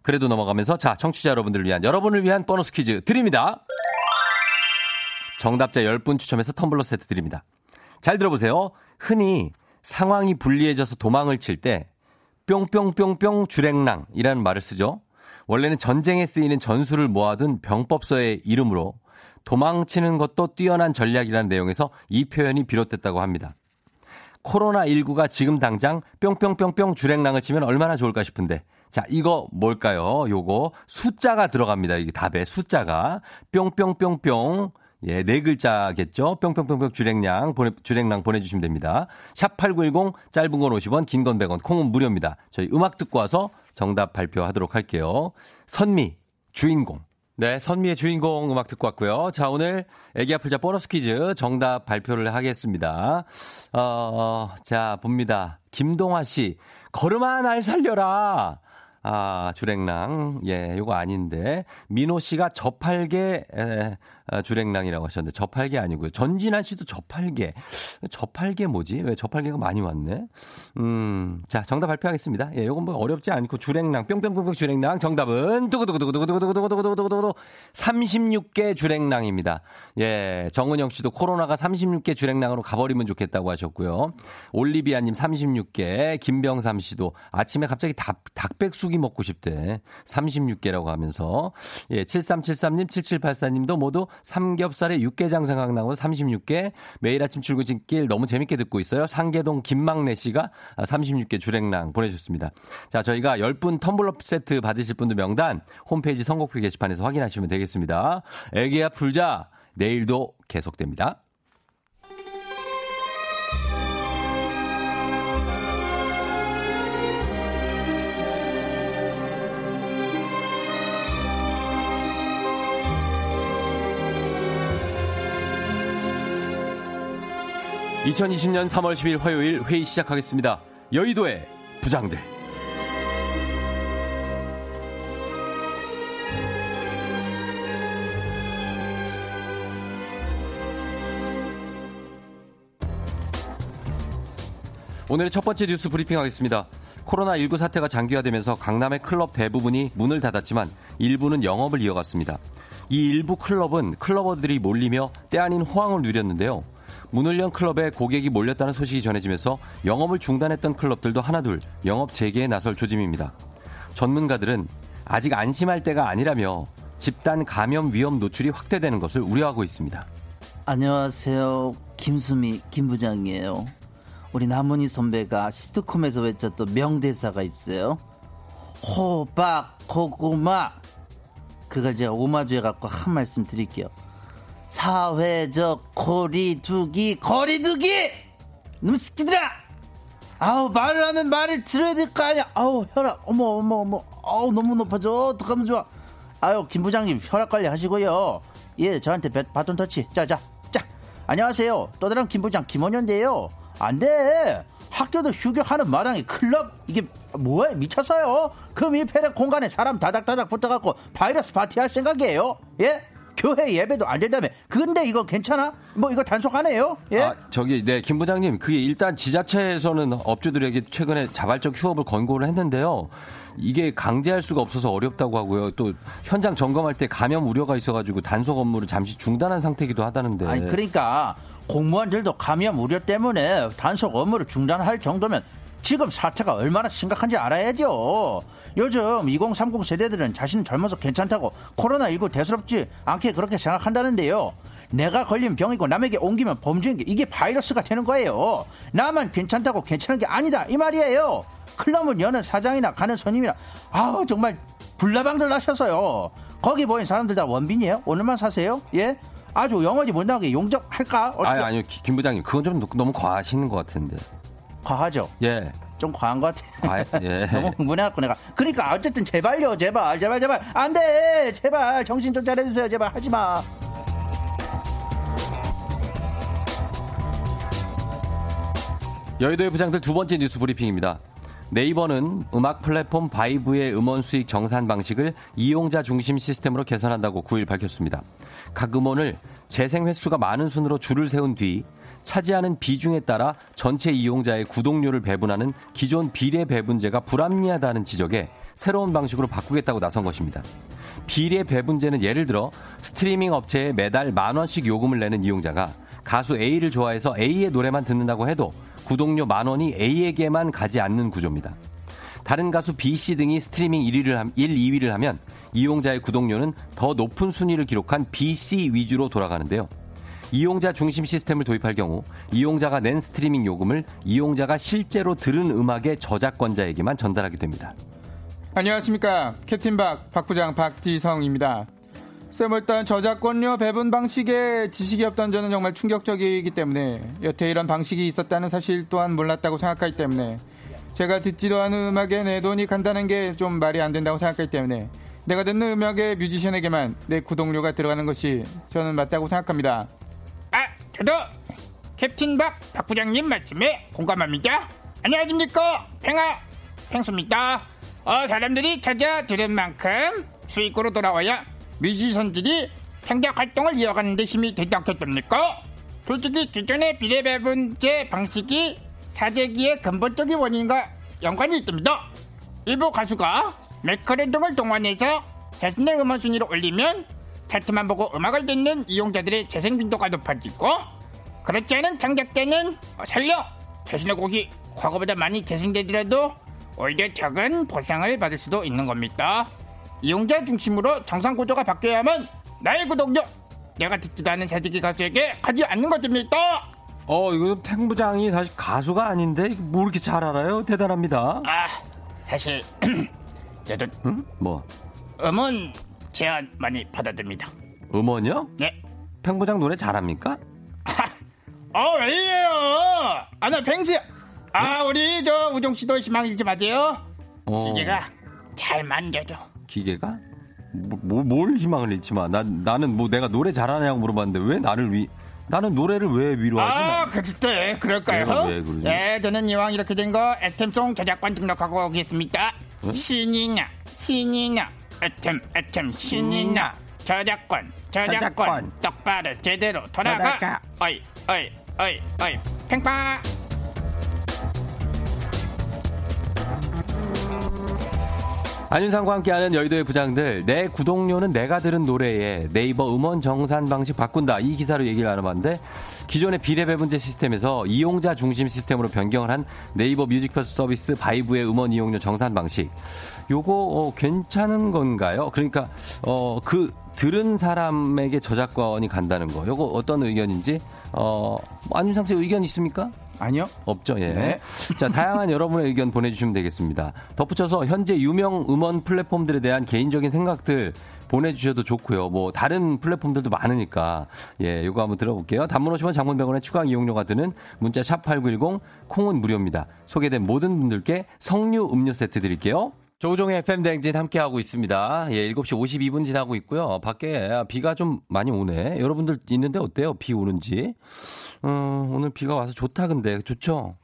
Speaker 1: 그래도 넘어가면서 자, 청취자 여러분들을 위한 여러분을 위한 보너스 퀴즈 드립니다. 정답자 10분 추첨해서 텀블러 세트 드립니다. 잘 들어보세요. 흔히 상황이 불리해져서 도망을 칠 때 뿅뿅뿅뿅 주랭랑이라는 말을 쓰죠. 원래는 전쟁에 쓰이는 전술을 모아둔 병법서의 이름으로 도망치는 것도 뛰어난 전략이라는 내용에서 이 표현이 비롯됐다고 합니다. 코로나19가 지금 당장 뿅뿅뿅뿅 주랭랑을 치면 얼마나 좋을까 싶은데 자, 이거 뭘까요? 요거 숫자가 들어갑니다. 이게 답에 숫자가 뿅뿅뿅뿅 예, 네 글자겠죠. 뿅뿅뿅뿅 주랭량 보내 주랭랑 보내 주시면 됩니다. 샵 8910 짧은 건 50원, 긴 건 100원. 콩은 무료입니다. 저희 음악 듣고 와서 정답 발표하도록 할게요. 선미 주인공. 네, 선미의 주인공 음악 듣고 왔고요. 자, 오늘 애기 아플자 보너스 퀴즈 정답 발표를 하겠습니다. 어, 자, 봅니다. 김동화 씨, 걸음아 날 살려라. 아, 주랭랑. 예, 요거 아닌데. 민호 씨가 저팔계, 에, 아, 주랭랑이라고 하셨는데, 저팔계 아니고요. 전진환 씨도 저팔계. 저팔계 뭐지? 왜 저팔계가 많이 왔네? 음, 자, 정답 발표하겠습니다. 예, 요건 뭐 어렵지 않고 주랭랑, 뿅뿅뿅뿅 주랭랑. 정답은, 두구두구두구두구두구두구두구두구두구 36개 주랭랑입니다. 예, 정은영 씨도 코로나가 36개 주랭랑으로 가버리면 좋겠다고 하셨고요. 올리비아님 36개, 김병삼 씨도 아침에 갑자기 닭, 닭백숙이 먹고 싶대. 36개라고 하면서. 예, 7373님, 7784님도 모두 삼겹살에 육개장 생각나고 36개. 매일 아침 출근길 너무 재밌게 듣고 있어요. 상계동 김막래 씨가 36개 주랭랑 보내주셨습니다. 자, 저희가 10분 텀블러 세트 받으실 분들 명단 홈페이지 선곡표 게시판에서 확인하시면 되겠습니다. 애기야 풀자. 내일도 계속됩니다. 2020년 3월 10일 화요일 회의 시작하겠습니다. 여의도의 부장들. 오늘의 첫 번째 뉴스 브리핑 하겠습니다. 코로나19 사태가 장기화되면서 강남의 클럽 대부분이 문을 닫았지만 일부는 영업을 이어갔습니다. 이 일부 클럽은 클러버들이 몰리며 때 아닌 호황을 누렸는데요. 문을 연 클럽에 고객이 몰렸다는 소식이 전해지면서 영업을 중단했던 클럽들도 하나둘 영업 재개에 나설 조짐입니다. 전문가들은 아직 안심할 때가 아니라며 집단 감염 위험 노출이 확대되는 것을 우려하고 있습니다.
Speaker 4: 안녕하세요. 김수미 김 부장이에요. 우리 나문희 선배가 시트콤에서 외쳤던 명대사가 있어요. 호박 고구마 그걸 제가 오마주 해갖고 한 말씀 드릴게요. 사회적 거리두기 거리두기! 놈 새끼들아! 아우 말을 하면 말을 들어야 될 거 아니야. 아우 혈압 어머 어머 어머. 아우 너무 높아져. 어떡하면 좋아. 아유 김 부장님 혈압 관리 하시고요. 예 저한테 바톤 터치. 자자 자. 안녕하세요. 또 다른 김 부장 김원현인데요. 안돼. 학교도 휴교하는 마당에 클럽? 이게 뭐야? 미쳤어요? 금일패력 공간에 사람 다닥다닥 붙어갖고 바이러스 파티할 생각이에요? 예 교회 예배도 안 된다며. 근데 이거 괜찮아? 뭐 이거 단속하네요? 예? 아,
Speaker 1: 저기 네, 김 부장님. 그게 일단 지자체에서는 업주들에게 최근에 자발적 휴업을 권고를 했는데요. 이게 강제할 수가 없어서 어렵다고 하고요. 또 현장 점검할 때 감염 우려가 있어가지고 단속 업무를 잠시 중단한 상태이기도 하다는데.
Speaker 4: 아니 그러니까 공무원들도 감염 우려 때문에 단속 업무를 중단할 정도면 지금 사태가 얼마나 심각한지 알아야죠. 요즘 2030 세대들은 자신 젊어서 괜찮다고 코로나19 대수롭지 않게 그렇게 생각한다는데요. 내가 걸린 병이고 남에게 옮기면 범죄인 게 이게 바이러스가 되는 거예요. 나만 괜찮다고 괜찮은 게 아니다 이 말이에요. 클럽을 여는 사장이나 가는 손님이나 아우 정말 불나방들 나셔서요. 거기 보인 사람들 다 원빈이에요. 오늘만 사세요. 예? 아주 영어지 못나게 용접할까?
Speaker 1: 아니 아니요 김 부장님 그건 좀 너무 과하시는 것 같은데.
Speaker 4: 과하죠.
Speaker 1: 예.
Speaker 4: 좀 과한 것 같아. 아, 예. 너무 흥분해갖고 내가. 그러니까 어쨌든 제발요, 제발, 제발, 제발. 안 돼! 제발, 정신 좀 차려주세요. 제발, 하지 마.
Speaker 1: 여의도의 부장들 두 번째 뉴스 브리핑입니다. 네이버는 음악 플랫폼 바이브의 음원 수익 정산 방식을 이용자 중심 시스템으로 개선한다고 9일 밝혔습니다. 각 음원을 재생 횟수가 많은 순으로 줄을 세운 뒤 차지하는 비중에 따라 전체 이용자의 구독료를 배분하는 기존 비례 배분제가 불합리하다는 지적에 새로운 방식으로 바꾸겠다고 나선 것입니다. 비례 배분제는 예를 들어 스트리밍 업체에 매달 만 원씩 요금을 내는 이용자가 가수 A를 좋아해서 A의 노래만 듣는다고 해도 구독료 만 원이 A에게만 가지 않는 구조입니다. 다른 가수 B, C 등이 스트리밍 1위를 1, 2위를 하면 이용자의 구독료는 더 높은 순위를 기록한 B, C 위주로 돌아가는데요. 이용자 중심 시스템을 도입할 경우 이용자가 낸 스트리밍 요금을 이용자가 실제로 들은 음악의 저작권자에게만 전달하게 됩니다.
Speaker 5: 안녕하십니까. 캡틴 박, 박부장 박지성입니다. 쌤을단 저작권료 배분 방식에 지식이 없던 저는 정말 충격적이기 때문에 여태 이런 방식이 있었다는 사실 또한 몰랐다고 생각하기 때문에 제가 듣지도 않은 음악에 내 돈이 간다는 게 좀 말이 안 된다고 생각하기 때문에 내가 듣는 음악의 뮤지션에게만 내 구독료가 들어가는 것이 저는 맞다고 생각합니다.
Speaker 6: 저도 캡틴 박, 박 부장님 말씀에 공감합니다. 안녕하십니까. 팽아, 팽수입니다. 어, 사람들이 찾아 들은 만큼 수익으로 돌아와야 뮤지션들이 창작 활동을 이어가는 데 힘이 되지 않겠습니까? 솔직히 기존의 비례배분제 방식이 사재기의 근본적인 원인과 연관이 있습니다. 일부 가수가 맥커렌 등을 동원해서 자신의 음원 순위를 올리면 차트만 보고 음악을 듣는 이용자들의 재생 빈도가 높아지고 그렇지 않은 창작자는 살려 자신의 곡이 과거보다 많이 재생되더라도 오히려 적은 보상을 받을 수도 있는 겁니다. 이용자 중심으로 정상 구조가 바뀌어야만 나의 구독료 내가 듣지도 않은 새지기 가수에게 가지 않는 것입니다.
Speaker 1: 어, 이거 탱 부장이 사실 가수가 아닌데 뭐 이렇게 잘 알아요? 대단합니다.
Speaker 6: 아, 사실 저도
Speaker 1: 응? 뭐
Speaker 6: 음원 제안 많이 받아듭니다.
Speaker 1: 음원이요?
Speaker 6: 네.
Speaker 1: 팽 부장 노래 잘합니까?
Speaker 6: 아, 왜 이래요? 아, 나 팽수. 아, 네? 우리 저 우종 씨도 희망 잃지 마세요. 어. 기계가 잘 만져줘.
Speaker 1: 기계가? 뭐, 뭐, 뭘 희망을 잃지 마. 난, 나는 뭐 내가 노래 잘하냐고 물어봤는데 왜 나를 위, 나는 노래를 왜 위로하지?
Speaker 6: 아, 그때 그럴까요? 왜 그러지? 네, 저는 이왕 이렇게 된 거 애템송 저작권 등록하고 오겠습니다. 응? 신이냐, 신이냐, 애템, 애템, 신이냐, 저작권, 저작권, 저작권. 똑바로 제대로 돌아가. 어이, 어이, 어이, 어이, 팽파.
Speaker 1: 안윤상과 함께하는 여의도의 부장들 내 구독료는 내가 들은 노래에 네이버 음원 정산 방식 바꾼다 이 기사로 얘기를 나눠봤는데 기존의 비례배분제 시스템에서 이용자 중심 시스템으로 변경을 한 네이버 뮤직 플러스 서비스 바이브의 음원 이용료 정산 방식 요거 어, 괜찮은 건가요? 그러니까 어 그 들은 사람에게 저작권이 간다는 거 요거 어떤 의견인지 어 안윤상 씨 의견 있습니까?
Speaker 5: 아니요.
Speaker 1: 없죠, 예. 네. 자, 다양한 여러분의 의견 보내주시면 되겠습니다. 덧붙여서 현재 유명 음원 플랫폼들에 대한 개인적인 생각들 보내주셔도 좋고요. 뭐 다른 플랫폼들도 많으니까 예, 요거 한번 들어볼게요. 단문 오시면 장문병원에 추가 이용료가 드는 문자 샵 #8910 콩은 무료입니다. 소개된 모든 분들께 석류 음료 세트 드릴게요. 조종의 FM 대행진 함께하고 있습니다. 예, 7시 52분 지나고 있고요. 밖에 비가 좀 많이 오네. 여러분들 있는데 어때요? 비 오는지. 어, 오늘 비가 와서 좋다 근데 좋죠.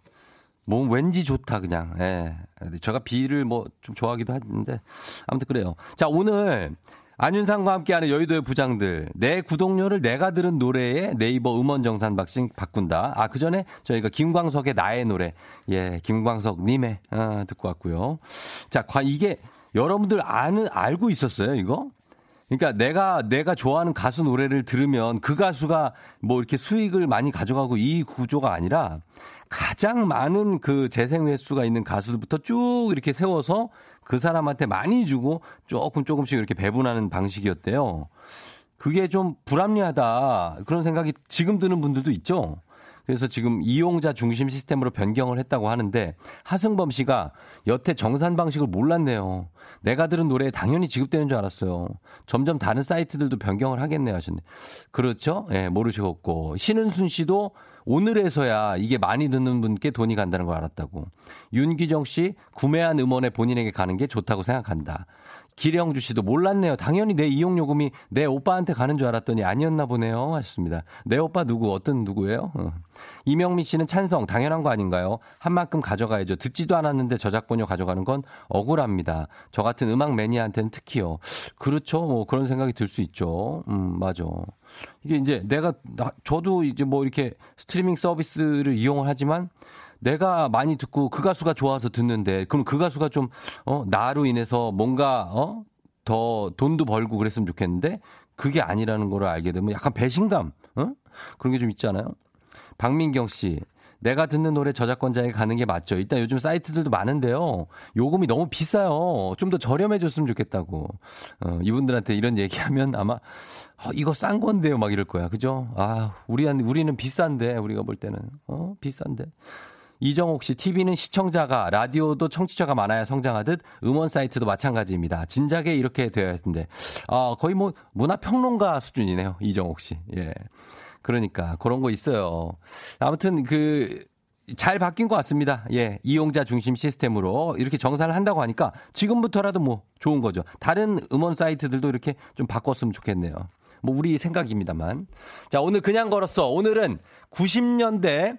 Speaker 1: 뭐 왠지 좋다 그냥. 예. 제가 비를 뭐 좀 좋아하기도 하는데 아무튼 그래요. 자 오늘 안윤상과 함께하는 여의도의 부장들 내 구독료를 내가 들은 노래에 네이버 음원 정산 박싱 바꾼다. 아 그 전에 저희가 김광석의 나의 노래 예 김광석 님의 어, 듣고 왔고요. 자 이게 여러분들 아는 알고 있었어요 이거? 그러니까 내가 내가 좋아하는 가수 노래를 들으면 그 가수가 뭐 이렇게 수익을 많이 가져가고 이 구조가 아니라 가장 많은 그 재생 횟수가 있는 가수부터 쭉 이렇게 세워서 그 사람한테 많이 주고 조금 조금씩 이렇게 배분하는 방식이었대요. 그게 좀 불합리하다. 그런 생각이 지금 드는 분들도 있죠. 그래서 지금 이용자 중심 시스템으로 변경을 했다고 하는데 하승범 씨가 여태 정산 방식을 몰랐네요. 내가 들은 노래에 당연히 지급되는 줄 알았어요. 점점 다른 사이트들도 변경을 하겠네 하셨네. 그렇죠? 예, 네, 모르시겠고. 신은순 씨도 오늘에서야 이게 많이 듣는 분께 돈이 간다는 걸 알았다고. 윤기정 씨, 구매한 음원에 본인에게 가는 게 좋다고 생각한다. 기령주 씨도 몰랐네요. 당연히 내 이용 요금이 내 오빠한테 가는 줄 알았더니 아니었나 보네요. 하셨습니다. 내 오빠 누구, 어떤 누구예요? 어. 이명미 씨는 찬성, 당연한 거 아닌가요? 한 만큼 가져가야죠. 듣지도 않았는데 저작권료 가져가는 건 억울합니다. 저 같은 음악 매니아한테는 특히요. 그렇죠. 뭐 그런 생각이 들 수 있죠. 음, 맞아. 이게 이제 내가, 나, 저도 이제 뭐 이렇게 스트리밍 서비스를 이용을 하지만 내가 많이 듣고 그 가수가 좋아서 듣는데 그럼 그 가수가 좀 어, 나로 인해서 뭔가 어? 더 돈도 벌고 그랬으면 좋겠는데 그게 아니라는 걸 알게 되면 약간 배신감 어? 그런 게 좀 있지 않아요? 박민경 씨 내가 듣는 노래 저작권자에게 가는 게 맞죠. 일단 요즘 사이트들도 많은데요. 요금이 너무 비싸요. 좀 더 저렴해졌으면 좋겠다고. 어, 이분들한테 이런 얘기하면 아마 어, 이거 싼 건데요. 막 이럴 거야. 그죠? 아, 우리한 우리는 비싼데 우리가 볼 때는 어 비싼데. 이정옥 씨, TV는 시청자가, 라디오도 청취자가 많아야 성장하듯 음원 사이트도 마찬가지입니다. 진작에 이렇게 되어야 했는데, 아, 거의 뭐 문화평론가 수준이네요. 이정옥 씨. 예. 그러니까 그런 거 있어요. 아무튼 그, 잘 바뀐 것 같습니다. 예. 이용자 중심 시스템으로 이렇게 정산을 한다고 하니까 지금부터라도 뭐 좋은 거죠. 다른 음원 사이트들도 이렇게 좀 바꿨으면 좋겠네요. 뭐 우리 생각입니다만. 자, 오늘 그냥 걸었어. 오늘은 90년대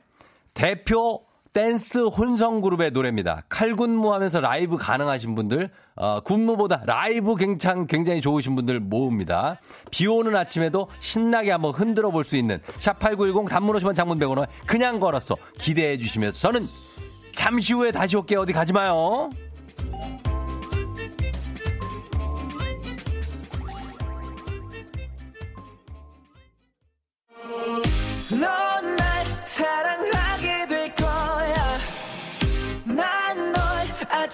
Speaker 1: 대표 댄스 혼성 그룹의 노래입니다. 칼군무 하면서 라이브 가능하신 분들, 어, 군무보다 라이브 굉장히, 굉장히 좋으신 분들 모읍니다. 비 오는 아침에도 신나게 한번 흔들어 볼 수 있는 샵8910 단문 오시면 장문 100원에 그냥 걸었어. 기대해 주시면서 저는 잠시 후에 다시 올게요. 어디 가지 마요.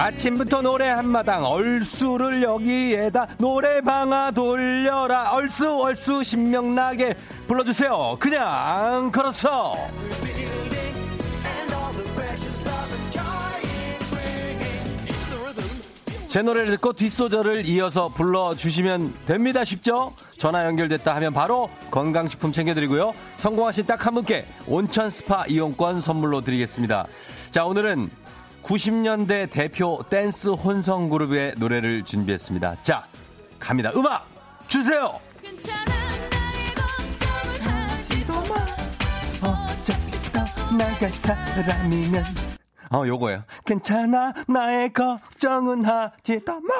Speaker 1: 아침부터 노래 한마당 얼쑤를 여기에다 노래방아 돌려라. 얼쑤 얼쑤 신명나게 불러주세요. 그냥 걸어서. 제 노래를 듣고 뒷소절을 이어서 불러주시면 됩니다. 쉽죠? 전화 연결됐다 하면 바로 건강식품 챙겨드리고요. 성공하신 딱 한 분께 온천 스파 이용권 선물로 드리겠습니다. 자 오늘은 90년대 대표 댄스 혼성 그룹의 노래를 준비했습니다. 자, 갑니다. 음악 주세요. 나갈 사람이면 어 요거예요. 괜찮아 나의 걱정은 하지도 마.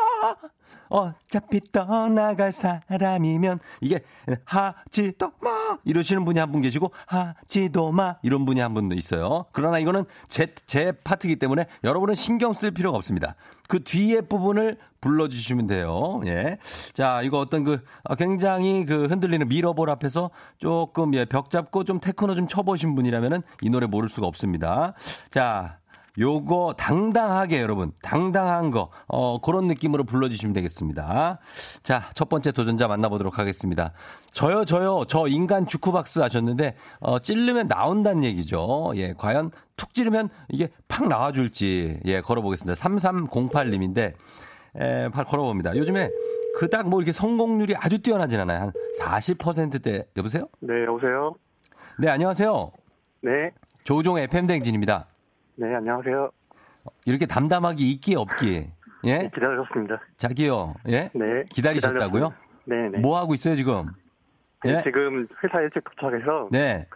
Speaker 1: 어차피 떠나갈 사람이면 이게 하지도 마 이러시는 분이 한 분 계시고 하지도 마 이런 분이 한 분 있어요. 그러나 이거는 제, 제 파트이기 때문에 여러분은 신경 쓸 필요가 없습니다. 그 뒤에 부분을 불러주시면 돼요. 예. 자, 이거 어떤 그 어, 굉장히 그 흔들리는 미러볼 앞에서 조금 예, 벽 잡고 좀 테크노 좀 쳐보신 분이라면은 이 노래 모를 수가 없습니다. 자, 요거 당당하게 여러분 당당한 거 어, 그런 느낌으로 불러주시면 되겠습니다. 자 첫 번째 도전자 만나보도록 하겠습니다. 저요 저요 저 인간 주쿠박스 하셨는데 어, 찌르면 나온다는 얘기죠. 예 과연 툭 찌르면 이게 팍 나와줄지 예 걸어보겠습니다. 3308님인데 에, 발 걸어봅니다. 요즘에 그닥 뭐 이렇게 성공률이 아주 뛰어나진 않아요. 한 40%대 여보세요?
Speaker 3: 네 여보세요.
Speaker 1: 네 안녕하세요.
Speaker 3: 네.
Speaker 1: 조종 FM 댕진입니다.
Speaker 3: 네, 안녕하세요.
Speaker 1: 이렇게 담담하기 있기 없기. 예?
Speaker 3: 네, 기다렸습니다.
Speaker 1: 자기요. 예?
Speaker 3: 네.
Speaker 1: 기다리셨다고요?
Speaker 3: 네, 네.
Speaker 1: 뭐 하고 있어요, 지금?
Speaker 3: 네, 예? 지금 회사 일찍 도착해서
Speaker 1: 네.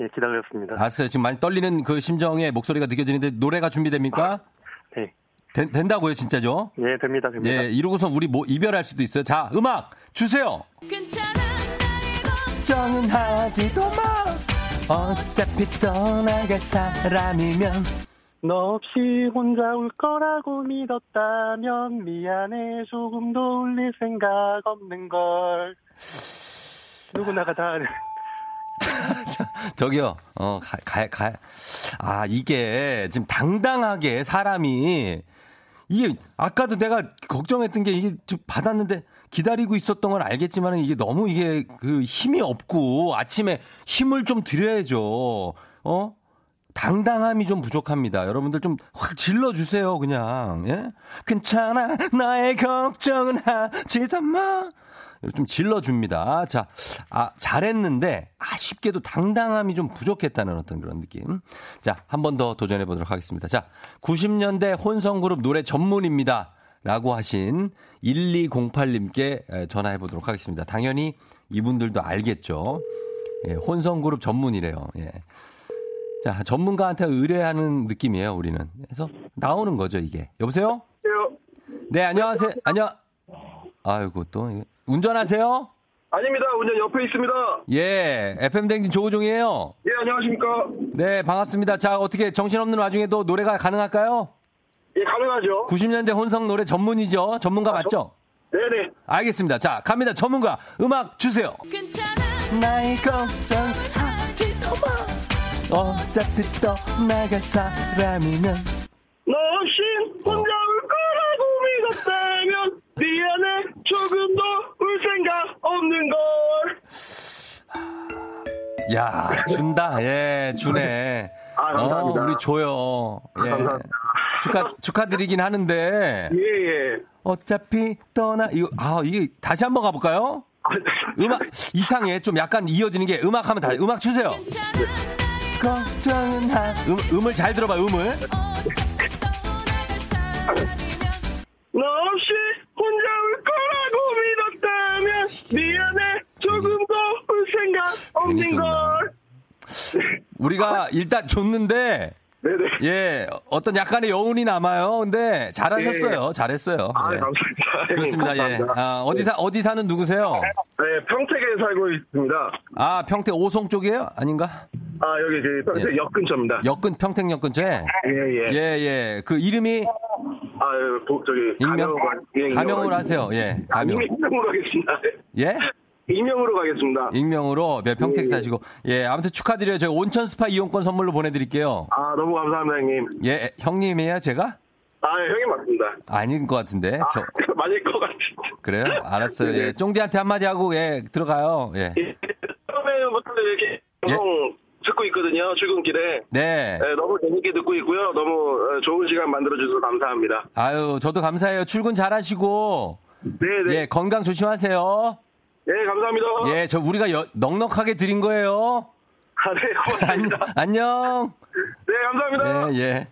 Speaker 3: 예, 기다렸습니다.
Speaker 1: 알았어요. 지금 많이 떨리는 그 심정에 목소리가 느껴지는데 노래가 준비됩니까?
Speaker 3: 네.
Speaker 1: 된, 된다고요, 진짜죠?
Speaker 3: 예, 됩니다, 됩니다.
Speaker 1: 예, 이러고서 우리 뭐 이별할 수도 있어요. 자, 음악 주세요. 걱정은 하지도 마. 어차피 떠나갈 사람이면
Speaker 3: 너 없이 혼자 울 거라고 믿었다면 미안해. 조금도 울릴 생각 없는 걸. 누구나가 다.
Speaker 1: 저기요. 어가가 아 이게 지금 당당하게 사람이 이게 아까도 내가 걱정했던 게 이게 좀 받았는데 기다리고 있었던 건 알겠지만 이게 너무 이게 그 힘이 없고 아침에 힘을 좀 드려야죠. 어? 당당함이 좀 부족합니다. 여러분들 좀 확 질러주세요, 그냥. 예? 괜찮아, 나의 걱정은 하지도 마. 좀 질러줍니다. 자, 아, 잘했는데, 아쉽게도 당당함이 좀 부족했다는 어떤 그런 느낌. 자, 한 번 더 도전해 보도록 하겠습니다. 자, 90년대 혼성그룹 노래 전문입니다. 라고 하신 1208님께 전화해 보도록 하겠습니다. 당연히 이분들도 알겠죠. 예, 혼성그룹 전문이래요. 예. 자, 전문가한테 의뢰하는 느낌이에요, 우리는. 그래서 나오는 거죠, 이게. 여보세요? 네, 안녕하세요. 안녕. 아이고, 또, 운전하세요?
Speaker 7: 아닙니다. 운전 옆에 있습니다.
Speaker 1: 예, FM댕진 조우종이에요.
Speaker 7: 예, 안녕하십니까.
Speaker 1: 네, 반갑습니다. 자, 어떻게 정신없는 와중에도 노래가 가능할까요?
Speaker 7: 예, 가능하죠.
Speaker 1: 90년대 혼성 노래 전문이죠? 전문가 아, 맞죠?
Speaker 7: 저, 네네.
Speaker 1: 알겠습니다. 자, 갑니다. 전문가. 음악 주세요. 괜찮아. 나의 걱정 하지도 마. 어차피 떠나갈 사람이면
Speaker 7: 너 없이 혼자 울 거라고 믿었다면 미안해 조금 더울 생각 없는
Speaker 1: 걸. 야 준다 예 주네.
Speaker 7: 아, 감사합니다.
Speaker 1: 어, 우리 줘요. 예. 감사합니다. 축하 축하드리긴 하는데.
Speaker 7: 예 예.
Speaker 1: 어차피 떠나 이거 아 이게 다시 한번 가볼까요? 아, 네. 음악 이상해 좀 약간 이어지는 게 음악 하면 다 음악 주세요. 걱정은 하. 음, 음을 잘 들어봐, 음을.
Speaker 7: 너 없이 혼자 울 거라고 믿었다면 미안해 조금 더울 생각 없는 걸.
Speaker 1: 우리가 일단 줬는데
Speaker 7: 네네.
Speaker 1: 예, 어떤 약간의 여운이 남아요. 근데 잘하셨어요. 예. 잘했어요.
Speaker 7: 아,
Speaker 1: 예.
Speaker 7: 감사합니다.
Speaker 1: 그렇습니다. 예. 아, 어디 사, 어디 사는 누구세요?
Speaker 7: 네, 평택에 살고 있습니다.
Speaker 1: 아, 평택 오송 쪽이에요? 아닌가?
Speaker 7: 아, 여기 그 평택
Speaker 1: 예.
Speaker 7: 역 근처입니다.
Speaker 1: 역 근, 평택 역 근처에?
Speaker 7: 예, 예.
Speaker 1: 예, 예. 그 이름이?
Speaker 7: 아, 예, 도, 저기,
Speaker 1: 익명?
Speaker 7: 가명으로, 예,
Speaker 1: 가명으로
Speaker 7: 익명으로
Speaker 1: 하세요. 예,
Speaker 7: 아,
Speaker 1: 가명.
Speaker 7: 익명으로 가겠습니다.
Speaker 1: 예?
Speaker 7: 익명으로 가겠습니다.
Speaker 1: 익명으로 네, 평택
Speaker 7: 예.
Speaker 1: 사시고. 예, 아무튼 축하드려요. 저희 온천 스파 이용권 선물로 보내드릴게요.
Speaker 7: 아, 너무 감사합니다, 형님.
Speaker 1: 예, 형님이에요, 제가?
Speaker 7: 아, 예, 형님 맞습니다.
Speaker 1: 아닌 것 같은데.
Speaker 7: 아,
Speaker 1: 저,
Speaker 7: 맞을 것 같은데.
Speaker 1: 그래요? 알았어요. 예, 쫑디한테 한마디 하고, 예, 들어가요. 예.
Speaker 7: 예, 처음에부터 이렇게 방송 듣고 있거든요, 출근길에.
Speaker 1: 네.
Speaker 7: 예, 너무 재밌게 듣고 있고요. 너무 어, 좋은 시간 만들어 주셔서 감사합니다.
Speaker 1: 아유, 저도 감사해요. 출근 잘 하시고.
Speaker 7: 네네.
Speaker 1: 예, 건강 조심하세요.
Speaker 7: 네, 감사합니다.
Speaker 1: 예, 저 우리가 여- 넉넉하게 드린 거예요.
Speaker 7: 아, 네, 고맙습니다.
Speaker 1: 안녕.
Speaker 7: 네, 감사합니다.
Speaker 1: 예, 예.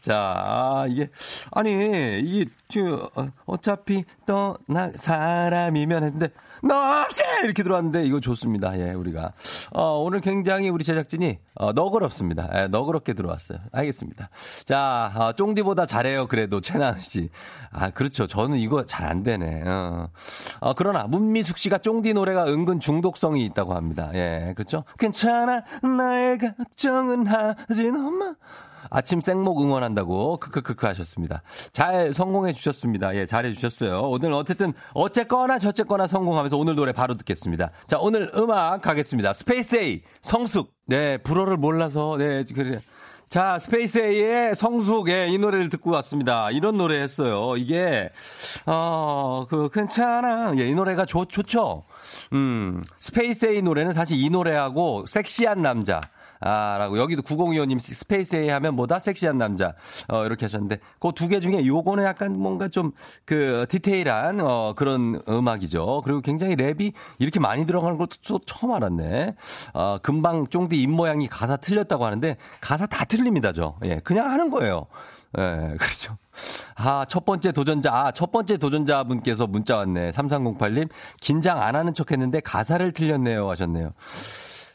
Speaker 1: 자, 아, 이게, 아니, 이게, 저, 어, 어차피 떠날 사람이면 했는데, 너 없이! 이렇게 들어왔는데, 이거 좋습니다. 예, 우리가. 어, 오늘 굉장히 우리 제작진이, 어, 너그럽습니다. 예, 너그럽게 들어왔어요. 알겠습니다. 자, 어, 쫑디보다 잘해요. 그래도, 최나은 씨. 아, 그렇죠. 저는 이거 잘 안 되네. 어. 어, 그러나, 문미숙 씨가 쫑디 노래가 은근 중독성이 있다고 합니다. 예, 그렇죠. 괜찮아, 나의 걱정은 하진 엄마. 아침 생목 응원한다고 크크크크 하셨습니다. 잘 성공해 주셨습니다. 예, 잘해 주셨어요. 오늘 어쨌든 어쨌거나 저쨌거나 성공하면서 오늘 노래 바로 듣겠습니다. 자, 오늘 음악 가겠습니다. 스페이스 A 성숙. 네, 불어를 몰라서 네, 그래. 자, 스페이스 A의 성숙, 예, 이 노래를 듣고 왔습니다. 이런 노래 했어요. 이게, 어, 그, 괜찮아. 예, 이 노래가 좋, 좋죠? 음, 스페이스 A 노래는 사실 이 노래하고 섹시한 남자. 아, 라고. 여기도 9025님 스페이스 A 하면 뭐다? 섹시한 남자. 어, 이렇게 하셨는데, 그 두 개 중에 요거는 약간 뭔가 좀 그 디테일한, 어, 그런 음악이죠. 그리고 굉장히 랩이 이렇게 많이 들어가는 것도 또 처음 알았네. 어, 금방 쫑디 입모양이 가사 틀렸다고 하는데, 가사 다 틀립니다, 저. 예, 그냥 하는 거예요. 예, 그렇죠. 아, 첫 번째 도전자, 아, 첫 번째 도전자분께서 문자 왔네. 3308님, 긴장 안 하는 척 했는데 가사를 틀렸네요. 하셨네요.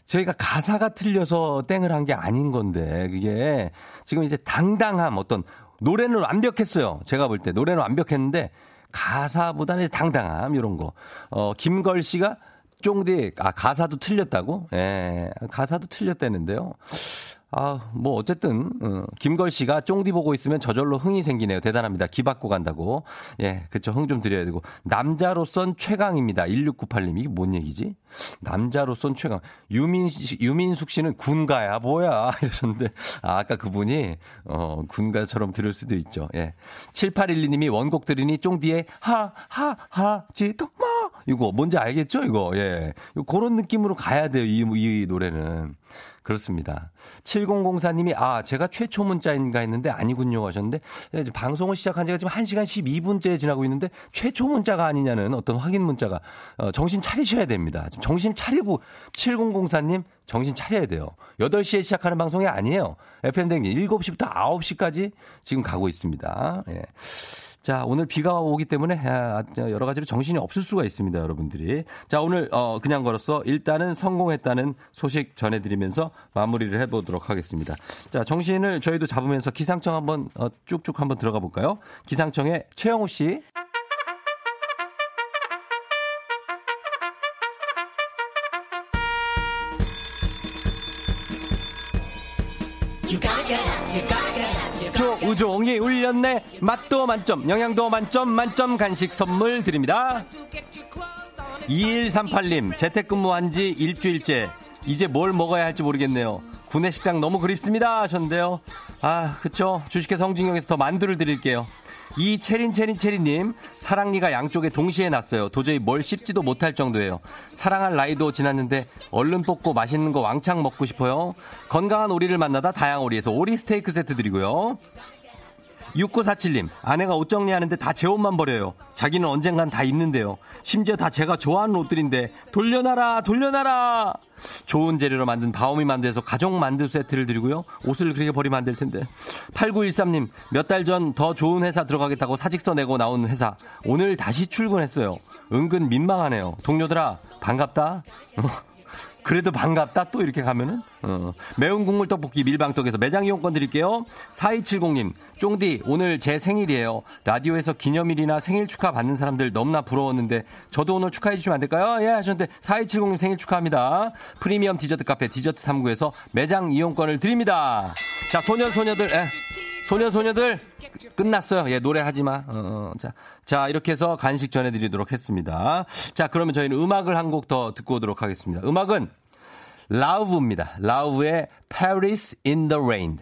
Speaker 1: 저희가 가사가 틀려서 땡을 한 게 아닌 건데, 그게 지금 이제 당당함, 어떤, 노래는 완벽했어요. 제가 볼 때. 노래는 완벽했는데, 가사보다는 당당함, 이런 거. 어, 김걸 씨가 쫑디, 아, 가사도 틀렸다고? 예, 가사도 틀렸다는데요. 아, 뭐, 어쨌든, 어, 김걸 씨가 쫑디 보고 있으면 저절로 흥이 생기네요. 대단합니다. 기 받고 간다고. 예, 그쵸. 흥 좀 드려야 되고. 남자로선 최강입니다. 1698님. 이게 뭔 얘기지? 남자로선 최강. 유민 씨, 유민숙 씨는 군가야. 뭐야. 이러셨는데. 아, 아까 그분이, 어, 군가처럼 들을 수도 있죠. 예. 7812님이 원곡 들으니 쫑디의 하, 하, 하, 지, 또, 뭐. 이거 뭔지 알겠죠? 이거. 예. 그런 느낌으로 가야 돼요. 이, 이 노래는. 그렇습니다. 7004님이 아 제가 최초 문자인가 했는데 아니군요 하셨는데 이제 방송을 시작한 지가 지금 1시간 12분째 지나고 있는데 최초 문자가 아니냐는 어떤 확인 문자가 어, 정신 차리셔야 됩니다. 좀 정신 차리고 7004님 정신 차려야 돼요. 8시에 시작하는 방송이 아니에요. FM 댕진 7시부터 9시까지 지금 가고 있습니다. 예. 자, 오늘 비가 오기 때문에 아, 여러 가지로 정신이 없을 수가 있습니다, 여러분들이. 자, 오늘 어 그냥 걸었어. 일단은 성공했다는 소식 전해 드리면서 마무리를 해 보도록 하겠습니다. 자, 정신을 저희도 잡으면서 기상청 한번 어, 쭉쭉 한번 들어가 볼까요? 기상청의 최영우 씨. 조우종이 울렸네. 맛도 만점, 영양도 만점, 만점 간식 선물 드립니다. 2138님, 재택근무한 지 일주일째. 이제 뭘 먹어야 할지 모르겠네요. 구내 식당 너무 그립습니다. 하셨는데요. 아, 그쵸. 주식회 성진경에서 더 만두를 드릴게요. 이 체린 체린 체린님 사랑니가 양쪽에 동시에 났어요. 도저히 뭘 씹지도 못할 정도예요. 사랑할 나이도 지났는데 얼른 뽑고 맛있는 거 왕창 먹고 싶어요. 건강한 오리를 만나다 다양오리에서 오리 스테이크 세트 드리고요. 6947님, 아내가 옷 정리하는데 다 제 옷만 버려요. 자기는 언젠간 다 입는데요. 심지어 다 제가 좋아하는 옷들인데, 돌려놔라, 돌려놔라! 좋은 재료로 만든 바오미 만두에서 가족 만두 세트를 드리고요. 옷을 그렇게 버리면 안 될 텐데. 8913님, 몇 달 전 더 좋은 회사 들어가겠다고 사직서 내고 나온 회사. 오늘 다시 출근했어요. 은근 민망하네요. 동료들아, 반갑다. 그래도 반갑다 또 이렇게 가면은 어. 매운 국물 떡볶이 밀방떡에서 매장 이용권 드릴게요. 4270님 쫑디 오늘 제 생일이에요. 라디오에서 기념일이나 생일 축하 받는 사람들 너무나 부러웠는데 저도 오늘 축하해 주시면 안 될까요? 예 하셨는데 4270님 생일 축하합니다. 프리미엄 디저트 카페 디저트 3구에서 매장 이용권을 드립니다. 자 소년 소녀들 예. 소년 소녀들 끝났어요. 예, 노래 하지 마. 어, 어, 자, 자 이렇게 해서 간식 전해드리도록 했습니다. 자, 그러면 저희는 음악을 한 곡 더 듣고 오도록 하겠습니다. 음악은 라우브입니다. 라우브의 Paris in the Rain.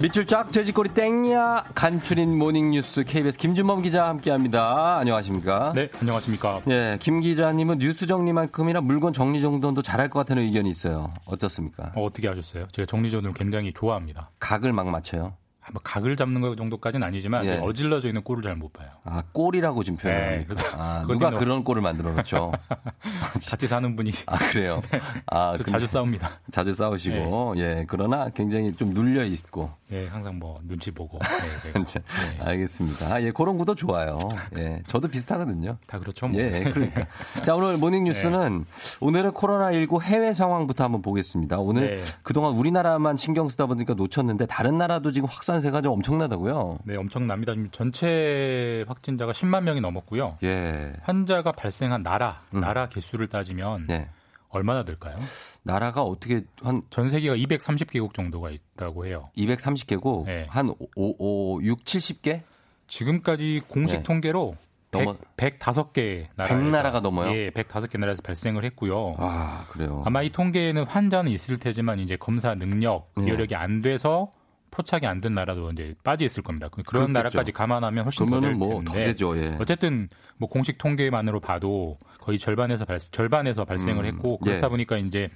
Speaker 1: 밑줄 쫙 돼지꼬리 땡야 간추린 모닝뉴스 KBS 김준범 기자 함께합니다. 안녕하십니까?
Speaker 8: 네, 안녕하십니까?
Speaker 1: 예, 김 기자님은 뉴스 정리만큼이나 물건 정리 정도도 잘할 것 같다는 의견이 있어요. 어떻습니까?
Speaker 8: 어, 떻게 하셨어요? 제가 정리 정도를 굉장히 좋아합니다.
Speaker 1: 각을 막 맞춰요.
Speaker 8: 뭐 각을 잡는 거 정도까지는 아니지만 예. 어질러져 있는 꼴을 잘 못 봐요.
Speaker 1: 아 꼴이라고 지금 표현합니다. 네, 아, 누가 그런 꼴을 만들어 놓죠?
Speaker 8: 같이 사는 분이.
Speaker 1: 아 그래요. 네. 아
Speaker 8: 자주 싸웁니다.
Speaker 1: 자주 싸우시고 네. 예 그러나 굉장히 좀 눌려 있고.
Speaker 8: 예 항상 뭐 눈치 보고.
Speaker 1: 네, 네. 알겠습니다. 아, 예 그런 구도 좋아요. 예 저도 비슷하거든요.
Speaker 8: 다 그렇죠. 뭐.
Speaker 1: 예 그러니까. 자 오늘 모닝 뉴스는 오늘은 코로나 19 해외 상황부터 한번 보겠습니다. 오늘 그동안 우리나라만 신경 쓰다 보니까 놓쳤는데 다른 나라도 지금 확산 확산세가 좀 엄청나다고요?
Speaker 8: 네, 엄청납니다. 지금 전체 확진자가 10만 명이 넘었고요. 예. 환자가 발생한 나라, 음. 나라 개수를 따지면 네. 얼마나 될까요?
Speaker 1: 나라가 어떻게 한
Speaker 8: 전 세계가 230개국 정도가 있다고 해요.
Speaker 1: 230개국? 네. 한 5, 5, 6, 70개?
Speaker 8: 지금까지 공식 네. 통계로 100, 105개 나라에서
Speaker 1: 100 나라가 넘어요?
Speaker 8: 예, 105개 나라에서 발생을 했고요.
Speaker 1: 아, 그래요.
Speaker 8: 아마 이 통계에는 환자는 있을 테지만 이제 검사 능력, 네. 여력이 안 돼서 포착이 안 된 나라도 이제 빠져 있을 겁니다. 그런 그렇겠죠. 나라까지 감안하면 훨씬 더될 뭐 텐데. 더 예. 어쨌든 뭐 공식 통계만으로 봐도 거의 절반에서 발, 절반에서 발생을 음, 했고 그렇다 예. 보니까 이제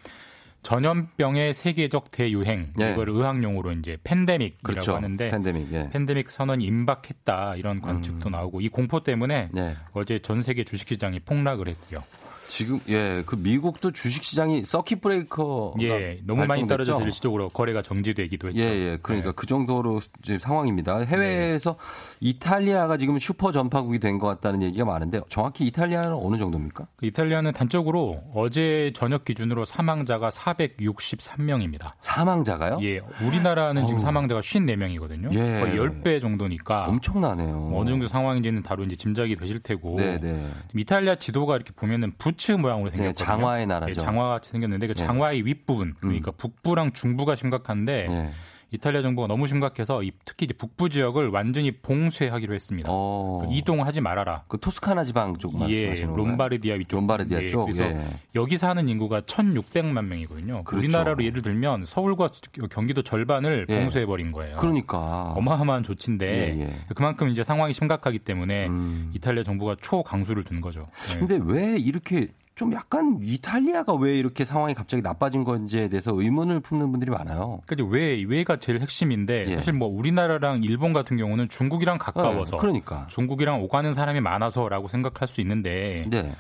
Speaker 8: 전염병의 세계적 대유행 예. 이걸 의학용어로 이제 팬데믹이라고 그렇죠. 하는데 팬데믹, 예. 팬데믹 선언이 임박했다 이런 관측도 음. 나오고 이 공포 때문에 예. 어제 전 세계 주식시장이 폭락을 했고요.
Speaker 1: 지금 예, 그 미국도 주식 시장이 서킷 브레이커
Speaker 8: 예, 너무 많이 떨어져서 일시적으로 거래가 정지되기도 했죠.
Speaker 1: 예, 예. 그러니까 네. 그 정도로 지금 상황입니다. 해외에서 네. 이탈리아가 지금 슈퍼 전파국이 된 것 같다는 얘기가 많은데 정확히 이탈리아는 어느 정도입니까?
Speaker 8: 그 이탈리아는 단적으로 어제 저녁 기준으로 사망자가 463명입니다.
Speaker 1: 사망자가요?
Speaker 8: 예. 우리나라는 어우. 지금 사망자가 54명이거든요. 예. 거의 10배 정도니까
Speaker 1: 엄청나네요.
Speaker 8: 어느 정도 상황인지는 다루 이제 짐작이 되실 테고. 네, 네. 이탈리아 지도가 이렇게 보면은 부츠 모양으로 네, 생겼거든요.
Speaker 1: 장화의 나라죠. 네,
Speaker 8: 장화 같이 생겼는데 그 네. 장화의 윗부분 그러니까 음. 북부랑 중부가 심각한데 네. 이탈리아 정부가 너무 심각해서 특히 북부 지역을 완전히 봉쇄하기로 했습니다. 어. 그 이동하지 말아라.
Speaker 1: 그 토스카나 지방 쪽 말씀하시는
Speaker 8: 예, 롬바르디아 위쪽.
Speaker 1: 롬바르디아 예, 쪽.
Speaker 8: 그래서 예. 여기 사는 인구가 1,600만 명이거든요. 그렇죠. 우리나라로 예를 들면 서울과 경기도 절반을 예. 봉쇄해 버린 거예요.
Speaker 1: 그러니까
Speaker 8: 어마어마한 조치인데 예, 예. 그만큼 이제 상황이 심각하기 때문에 음. 이탈리아 정부가 초강수를 둔 거죠.
Speaker 1: 근데 왜 이렇게 좀 약간 이탈리아가 왜 이렇게 상황이 갑자기 나빠진 건지에 대해서 의문을 품는 분들이 많아요.
Speaker 8: 그러니까 왜 왜가 제일 핵심인데 예. 사실 뭐 우리나라랑 일본 같은 경우는 중국이랑 가까워서
Speaker 1: 네, 그러니까
Speaker 8: 중국이랑 오가는 사람이 많아서라고 생각할 수 있는데 네.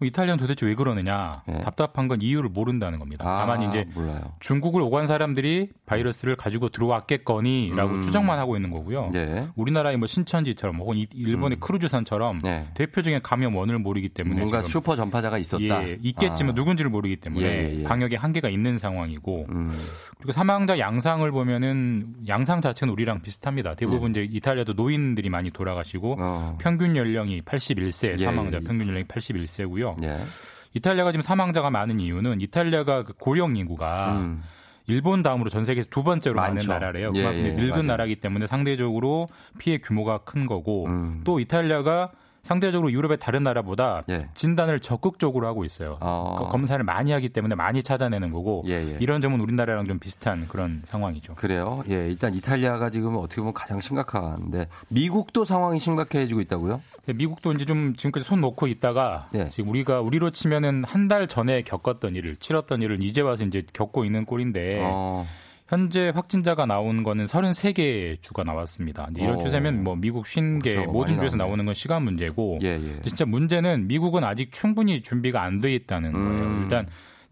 Speaker 8: 이탈리아는 도대체 왜 그러느냐? 네. 답답한 건 이유를 모른다는 겁니다. 아, 다만 이제 몰라요. 중국을 오간 사람들이 바이러스를 가지고 들어왔겠거니라고 음. 추정만 하고 있는 거고요. 네. 우리나라의 뭐 신천지처럼 혹은 일본의 음. 크루즈선처럼 네. 대표적인 감염 원을 모르기 때문에
Speaker 1: 뭔가 슈퍼 전파자가 있었다.
Speaker 8: 예, 있겠지만 아. 누군지를 모르기 때문에 예, 예, 예. 방역에 한계가 있는 상황이고 음. 그리고 사망자 양상을 보면은 양상 자체는 우리랑 비슷합니다. 대부분 예. 이제 이탈리아도 노인들이 많이 돌아가시고 어. 평균 연령이 81세 예, 사망자 평균 연령이 81세고요. 있고요. 예. 이탈리아가 지금 사망자가 많은 이유는 이탈리아가 그 고령 인구가 음. 일본 다음으로 전 세계에서 두 번째로. 많은 나라래요. 예, 그만큼 예, 늙은 맞아요. 나라이기 때문에 상대적으로 피해 규모가 큰 거고 음. 또 이탈리아가 상대적으로 유럽의 다른 나라보다 예. 진단을 적극적으로 하고 있어요. 어. 그 검사를 많이 하기 때문에 많이 찾아내는 거고 예, 예. 이런 점은 우리나라랑 좀 비슷한 그런 상황이죠.
Speaker 1: 그래요. 예, 일단 이탈리아가 지금 어떻게 보면 가장 심각한데 미국도 상황이 심각해지고 있다고요?
Speaker 8: 네, 미국도 이제 좀 지금까지 손 놓고 있다가 예. 지금 우리가 우리로 치면은 한 달 전에 겪었던 일을 치렀던 일을 이제 와서 이제 겪고 있는 꼴인데. 어. 현재 확진자가 나온 거는 33개 주가 나왔습니다. 이런 오. 어. 추세면 뭐 미국 50개 그렇죠. 모든 주에서 나오는 건 시간 문제고 예, 예. 진짜 문제는 미국은 아직 충분히 준비가 안 돼 있다는 거예요. 음. 일단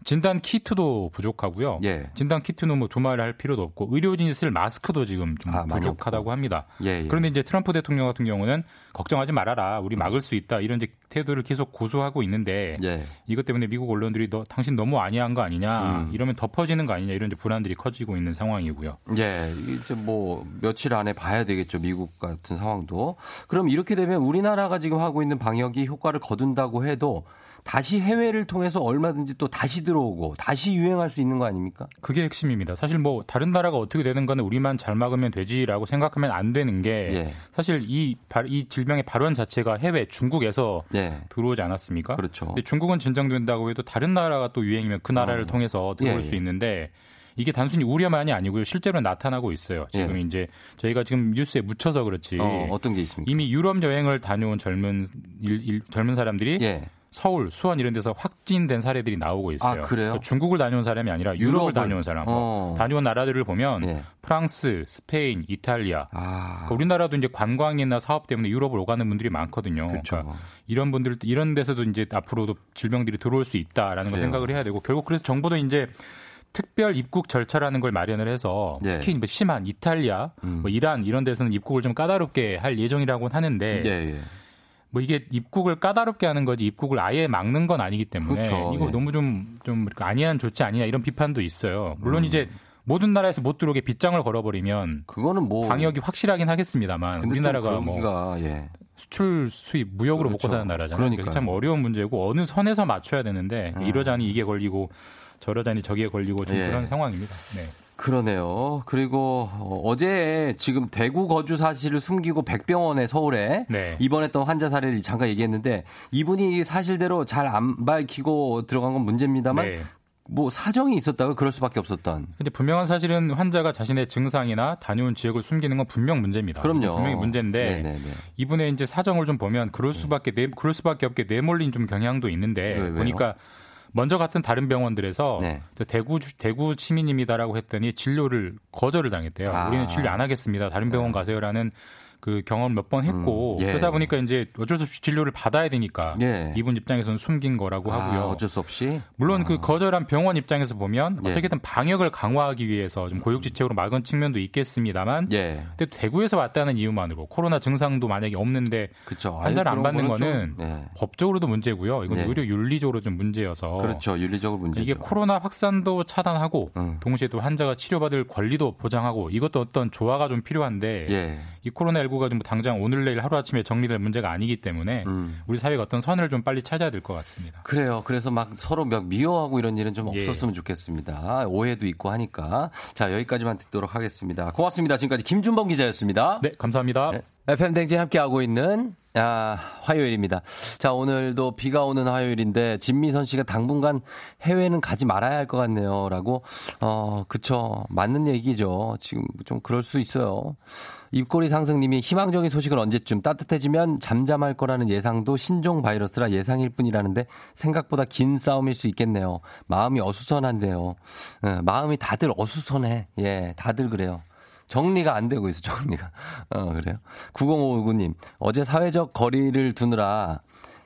Speaker 8: 진단 키트도 부족하고요. 예. 진단 키트는 뭐 두말을 할 필요도 없고 의료진이 쓸 마스크도 지금 좀 아, 부족하다고 합니다. 예, 예. 그런데 이제 트럼프 대통령 같은 경우는 걱정하지 말아라. 우리 막을 수 있다. 이런 이제 태도를 계속 고수하고 있는데 예. 이것 때문에 미국 언론들이 너 당신 너무 안이한 거 아니냐. 음. 이러면 덮어지는 거 아니냐. 이런 이제 불안들이 커지고 있는 상황이고요.
Speaker 1: 예. 이제 뭐 며칠 안에 봐야 되겠죠. 미국 같은 상황도. 그럼 이렇게 되면 우리나라가 지금 하고 있는 방역이 효과를 거둔다고 해도 다시 해외를 통해서 얼마든지 또 다시 들어오고 다시 유행할 수 있는 거 아닙니까?
Speaker 8: 그게 핵심입니다. 사실 뭐 다른 나라가 어떻게 되는 거는 우리만 잘 막으면 되지라고 생각하면 안 되는 게 예. 사실 이, 이 질병의 발원 자체가 해외 중국에서 예. 들어오지 않았습니까?
Speaker 1: 그렇죠.
Speaker 8: 근데 중국은 진정된다고 해도 다른 나라가 또 유행이면 그 나라를 어. 통해서 들어올 예. 수 있는데 이게 단순히 우려만이 아니고요. 실제로 나타나고 있어요. 지금 예. 이제 저희가 지금 뉴스에 묻혀서 그렇지.
Speaker 1: 어, 떤게 있습니까?
Speaker 8: 이미 유럽 여행을 다녀온 젊은 일, 일, 젊은 사람들이 예. 서울, 수원 이런 데서 확진된 사례들이 나오고 있어요.
Speaker 1: 아, 그래요?
Speaker 8: 그러니까 중국을 다녀온 사람이 아니라 유럽을, 유럽을 다녀온 사람. 어. 다녀온 나라들을 보면 예. 프랑스, 스페인, 이탈리아. 아. 그러니까 우리나라도 이제 관광이나 사업 때문에 유럽을 오가는 분들이 많거든요. 그렇죠. 그러니까 이런 분들 이런 데서도 이제 앞으로도 질병들이 들어올 수 있다라는 걸 생각을 해야 되고 결국 그래서 정부도 이제 특별 입국 절차라는 걸 마련을 해서 예. 특히 뭐 심한 이탈리아, 음. 뭐 이란 이런 데서는 입국을 좀 까다롭게 할 예정이라고 하는데 예, 예. 뭐 이게 입국을 까다롭게 하는 거지 입국을 아예 막는 건 아니기 때문에 그렇죠. 이거 예. 너무 좀좀 좀 아니한 조치 아니냐 이런 비판도 있어요. 물론 음. 이제 모든 나라에서 못 들어오게 빗장을 걸어버리면
Speaker 1: 그거는 뭐
Speaker 8: 방역이 확실하긴 하겠습니다만 우리나라가 뭐 예. 수출 수입 무역으로 그렇죠. 먹고 사는 나라잖아요. 그러니까 참 어려운 문제고 어느 선에서 맞춰야 되는데 음. 이러자니 이게 걸리고 저러자니 저기에 걸리고 좀 예. 그런 상황입니다. 네.
Speaker 1: 그러네요. 그리고 어제 지금 대구 거주 사실을 숨기고 백병원에 서울에 네. 입원했던 환자 사례를 잠깐 얘기했는데 이분이 사실대로 잘 안 밝히고 들어간 건 문제입니다만 네. 뭐 사정이 있었다고 그럴 수밖에 없었던.
Speaker 8: 근데 분명한 사실은 환자가 자신의 증상이나 다녀온 지역을 숨기는 건 분명 문제입니다.
Speaker 1: 그럼요.
Speaker 8: 분명히 문제인데 네네네. 이분의 이제 사정을 좀 보면 그럴 수밖에 네, 그럴 수밖에 없게 내몰린 좀 경향도 있는데 왜, 보니까 먼저 같은 다른 병원들에서 네. 대구 대구 시민입니다라고 했더니 진료를 거절을 당했대요. 아. 우리는 진료 안 하겠습니다. 다른 병원 네. 가세요라는 그 경험 몇 번 했고 음, 예. 그러다 보니까 이제 어쩔 수 없이 진료를 받아야 되니까 예. 이분 입장에서는 숨긴 거라고 아, 하고요.
Speaker 1: 어쩔 수 없이
Speaker 8: 물론 그 아. 그 거절한 병원 입장에서 보면 예. 어떻게든 방역을 강화하기 위해서 좀 고육지책으로 막은 측면도 있겠습니다만 예. 근데 대구에서 왔다는 이유만으로 코로나 증상도 만약에 없는데 그쵸. 환자를 안 받는 거는 예. 법적으로도 문제고요. 이건 예. 의료 윤리적으로 좀 문제여서
Speaker 1: 그렇죠. 윤리적으로 문제
Speaker 8: 이게 코로나 확산도 차단하고 음. 동시에 또 환자가 치료받을 권리도 보장하고 이것도 어떤 조화가 좀 필요한데 예. 이 코로나 19 가좀 당장 오늘 내일 하루아침에 정리될 문제가 아니기 때문에 음. 우리 사회가 어떤 선을 좀 빨리 찾아야 될 것 같습니다.
Speaker 1: 그래요. 그래서 막 서로 막 미워하고 이런 일은 좀 예. 없었으면 예. 좋겠습니다. 오해도 있고 하니까. 자, 여기까지만 듣도록 하겠습니다. 고맙습니다. 지금까지 김준범 기자였습니다.
Speaker 8: 네, 감사합니다. 네.
Speaker 1: FM 댕진 함께하고 있는 아, 화요일입니다. 자, 오늘도 비가 오는 화요일인데, 진미선 씨가 당분간 해외는 가지 말아야 할 것 같네요. 라고, 어, 그쵸. 맞는 얘기죠. 지금 좀 그럴 수 있어요. 입꼬리 상승님이 희망적인 소식은 언제쯤 따뜻해지면 잠잠할 거라는 예상도 신종 바이러스라 예상일 뿐이라는데 생각보다 긴 싸움일 수 있겠네요. 마음이 어수선한데요. 네, 마음이 다들 어수선해. 예, 다들 그래요. 정리가 안 되고 있어, 정리가. 어, 그래요. 9059님, 어제 사회적 거리를 두느라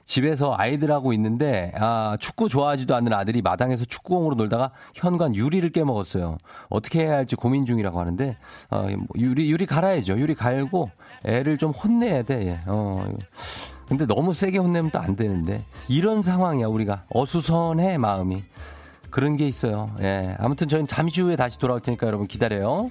Speaker 1: 집에서 아이들하고 있는데 아, 축구 좋아하지도 않는 아들이 마당에서 축구공으로 놀다가 현관 유리를 깨먹었어요. 어떻게 해야 할지 고민 중이라고 하는데 어, 유리 유리 갈아야죠. 유리 갈고 애를 좀 혼내야 돼. 예. 어. 근데 너무 세게 혼내면 또 안 되는데 이런 상황이야 우리가 어수선해 마음이 그런 게 있어요. 예. 아무튼 저희는 잠시 후에 다시 돌아올 테니까 여러분 기다려요.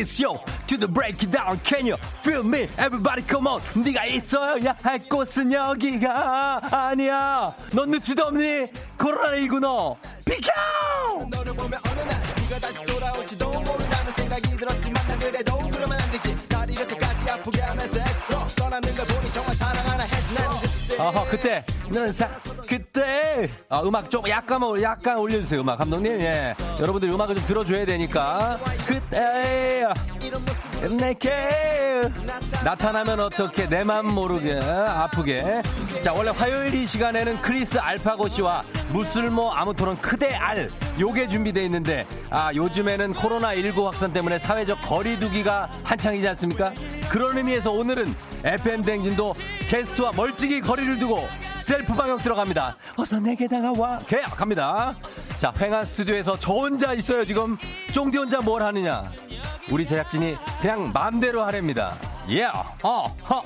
Speaker 1: this yo. To the breakdown can you feel me? Everybody come on. 네가 있어야 할 곳은 여기가 아니야. 넌 눈치도 없니? 코로나19 너. 비켜 너를 보면 어느 날 네가 다시 돌아올지도 모른다는 생각이 들었지만 난 그래도 그러면 안 되지. 날 이렇게까지 아프게 하면서 했어 떠나는 걸 보니 정말 사랑하나 했어. 아하 그때 너는 사, 그때, 아, 음악 좀 약간, 약간 올려주세요, 음악. 감독님, 예. 여러분들 음악을 좀 들어줘야 되니까. 그때, 내게, 나타나면 어떻게, 내 맘 모르게, 아프게. 자, 원래 화요일 이 시간에는 크리스 알파고 씨와 무쓸모 아무토론 크대 알, 요게 준비되어 있는데, 아, 요즘에는 코로나 19 확산 때문에 사회적 거리두기가 한창이지 않습니까? 그런 의미에서 오늘은 FM 댕진도 게스트와 멀찍이 거리를 두고 셀프 방역 들어갑니다. 어서 내게 다가와. 계약합니다. 자, 횡한 스튜디오에서 저 혼자 있어요, 지금. 쫑디 혼자 뭘 하느냐. 우리 제작진이 그냥 마음대로 하랍니다. 예, yeah. 어, 허.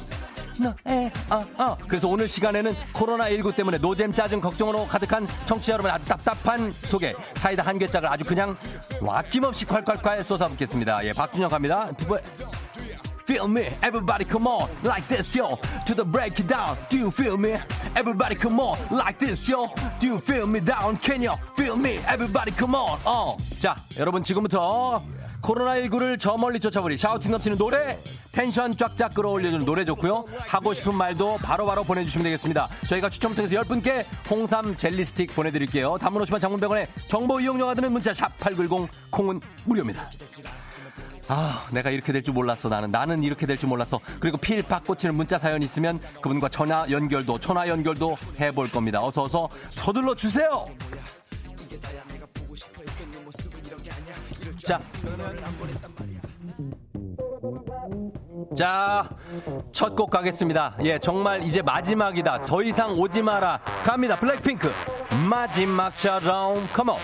Speaker 1: 너의 어, 어. 그래서 오늘 시간에는 코로나19 때문에 노잼 짜증 걱정으로 가득한 청취자 여러분 아주 답답한 속에 사이다 한 개짝을 아주 그냥 아낌없이 콸콸콸 쏟아붓겠습니다. 예, 박준영 갑니다. Feel me, everybody come on, like this, yo. To the break it down, do you feel me? Everybody come on, like this, yo. Do you feel me down? Can you feel me? Everybody come on, 어. 자, 여러분 지금부터 코로나19를 저 멀리 쫓아버릴 shouting 넘치는 노래 텐션 쫙쫙 끌어올려주는 노래 좋고요 하고 싶은 말도 바로바로 바로 보내주시면 되겠습니다 저희가 추첨 통해서 10분께 홍삼 젤리 스틱 보내드릴게요 단문 50원 장문 100원의 정보 이용료가 드는 문자 샵 8910 콩은 무료입니다 아, 내가 이렇게 될 줄 몰랐어. 나는 나는 이렇게 될 줄 몰랐어. 그리고 feel 팍 꽂히는 문자 사연 있으면 그분과 전화 연결도 전화 연결도 해볼 겁니다. 어서 어서 서둘러 주세요. 자. 자, 첫 곡 가겠습니다. 예, 정말 이제 마지막이다. 더 이상 오지 마라. 갑니다. 블랙핑크. 마지막처럼, 컴온.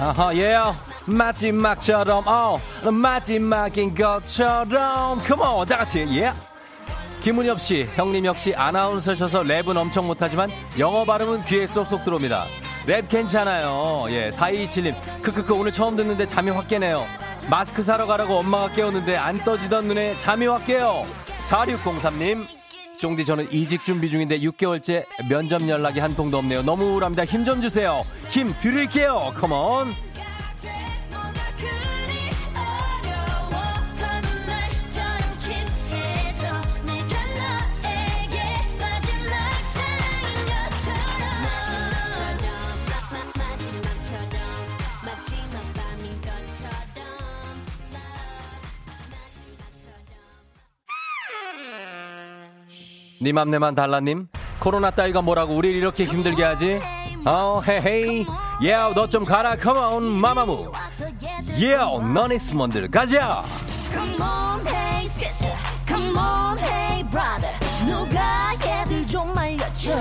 Speaker 1: 아하 예 yo 마지막처럼 어 마지막인 것처럼. Come on 다같이 예 김은엽 씨 형님 역시 아나운서셔서 랩은 엄청 못하지만 영어 발음은 귀에 쏙쏙 들어옵니다. 랩 괜찮아요. 예 4227님. 크크크 오늘 처음 듣는데 잠이 확 깨네요. 마스크 사러 가라고 엄마가 깨웠는데 안 떠지던 눈에 잠이 확 깨요. 4603님 쫑디 저는 이직 준비 중인데 6개월째 면접 연락이 한 통도 없네요. 너무 우울합니다. 힘 좀 주세요. 힘 드릴게요. 컴온. 니맘 내만 달라님? 코로나 따위가 뭐라고 우리 이렇게 힘들게 하지? 어 헤헤이. 예우 너좀 가라. 컴온 마마무. 예우 넌 있으면 들 가자. 누가 얘들 좀 말려줘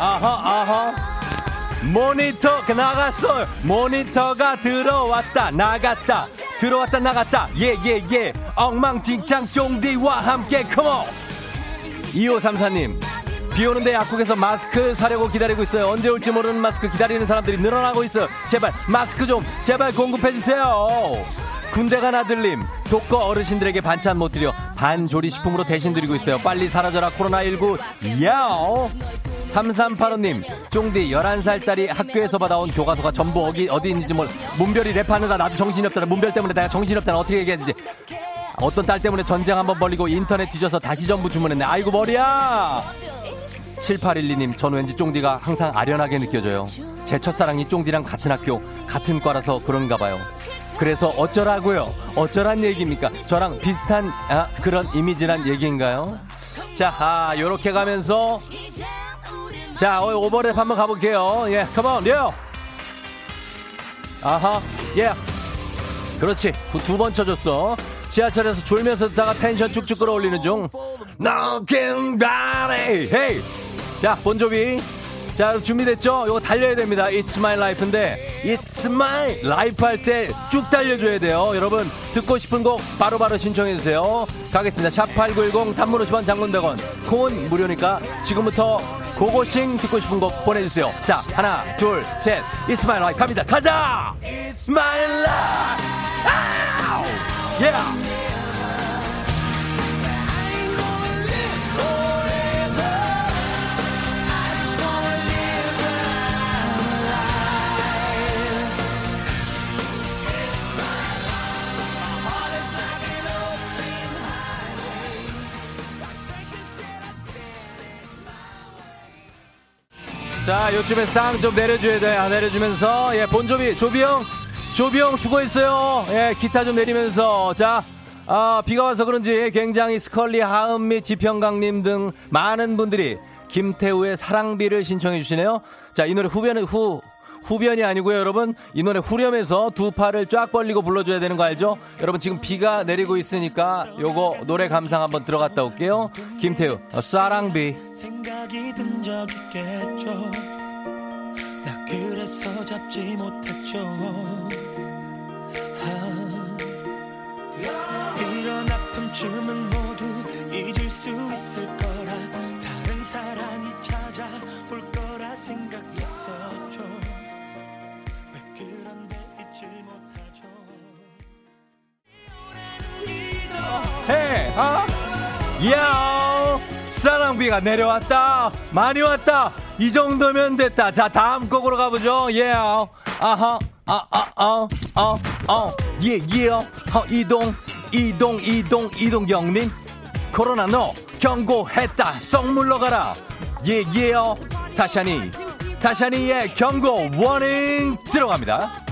Speaker 1: 아하 아하. 모니터 나갔어요 모니터가 들어왔다 나갔다. 들어왔다 나갔다. 예예예. 예, 예. 엉망진창 쫑디와 함께 컴온 2534님 비 오는데 약국에서 마스크 사려고 기다리고 있어요. 언제 올지 모르는 마스크 기다리는 사람들이 늘어나고 있어요. 제발 마스크 좀 제발 공급해주세요 군대 간 아들님 독거 어르신들에게 반찬 못 드려 반조리식품으로 대신 드리고 있어요 빨리 사라져라 코로나19 야오 3385님, 쫑디 11살 딸이 학교에서 받아온 교과서가 전부 어디, 어디 있는지 몰 문별이 랩하느라 나도 정신이 없더라. 문별 때문에 내가 정신이 없다는 어떻게 얘기했는지. 어떤 딸 때문에 전쟁 한번 벌리고 인터넷 뒤져서 다시 전부 주문했네. 아이고, 머리야! 7812님, 전 왠지 쫑디가 항상 아련하게 느껴져요. 제 첫사랑이 쫑디랑 같은 학교, 같은 과라서 그런가 봐요. 그래서 어쩌라고요? 어쩌란 얘기입니까? 저랑 비슷한 아, 그런 이미지란 얘기인가요? 자, 아, 요렇게 가면서 자, 어, 오버랩 한번 가볼게요. 예, 컴온, 려! 아하, 예. 그렇지. 두 번 쳐줬어. 지하철에서 졸면서 듣다가 텐션 쭉쭉 끌어올리는 중. Knocking body. 헤이. 자, 본조비. 자, 준비됐죠? 이거 달려야 됩니다. It's my life인데, It's my life 할 때 쭉 달려줘야 돼요. 여러분, 듣고 싶은 곡 바로바로 바로 신청해주세요. 가겠습니다. 샵8910 단문 50원 장문 100원. 콩은 무료니까 지금부터 고고싱 듣고 싶은 곡 보내주세요. 자, 하나, 둘, 셋. It's my life 갑니다. 가자! It's my life! Yeah! 자, 요즘에 쌍 좀 내려줘야 돼. 아, 내려주면서, 예, 본조비, 조비 형, 조비 형 수고했어요. 예, 기타 좀 내리면서, 자, 아, 비가 와서 그런지 굉장히 스컬리, 하은 및 지평강님 등 많은 분들이 김태우의 사랑비를 신청해 주시네요. 자, 이 노래 후변은 후, 후변이 아니고요, 여러분. 이 노래 후렴에서 두 팔을 쫙 벌리고 불러줘야 되는 거 알죠? 여러분 지금 비가 내리고 있으니까 요거 노래 감상 한번 들어갔다 올게요. 김태우, 어, 사랑비. 생각이 든 적 있겠죠. 나 그래서 잡지 못했죠. 아, 이런 아픔쯤은 모두 잊을 수 있을 거 아, 야, 사랑비가 내려왔다. 많이 왔다. 이 정도면 됐다. 자, 다음 곡으로 가보죠. 예, yeah. 아하, 아, 아, 아, 아, 아, 예, 예, 어, 이동, 이동, 이동, 이동 경님. 코로나 너 경고했다. 썩 물러가라. 예, 예, 어, 다샤니, 다샤니의 경고 워닝 들어갑니다.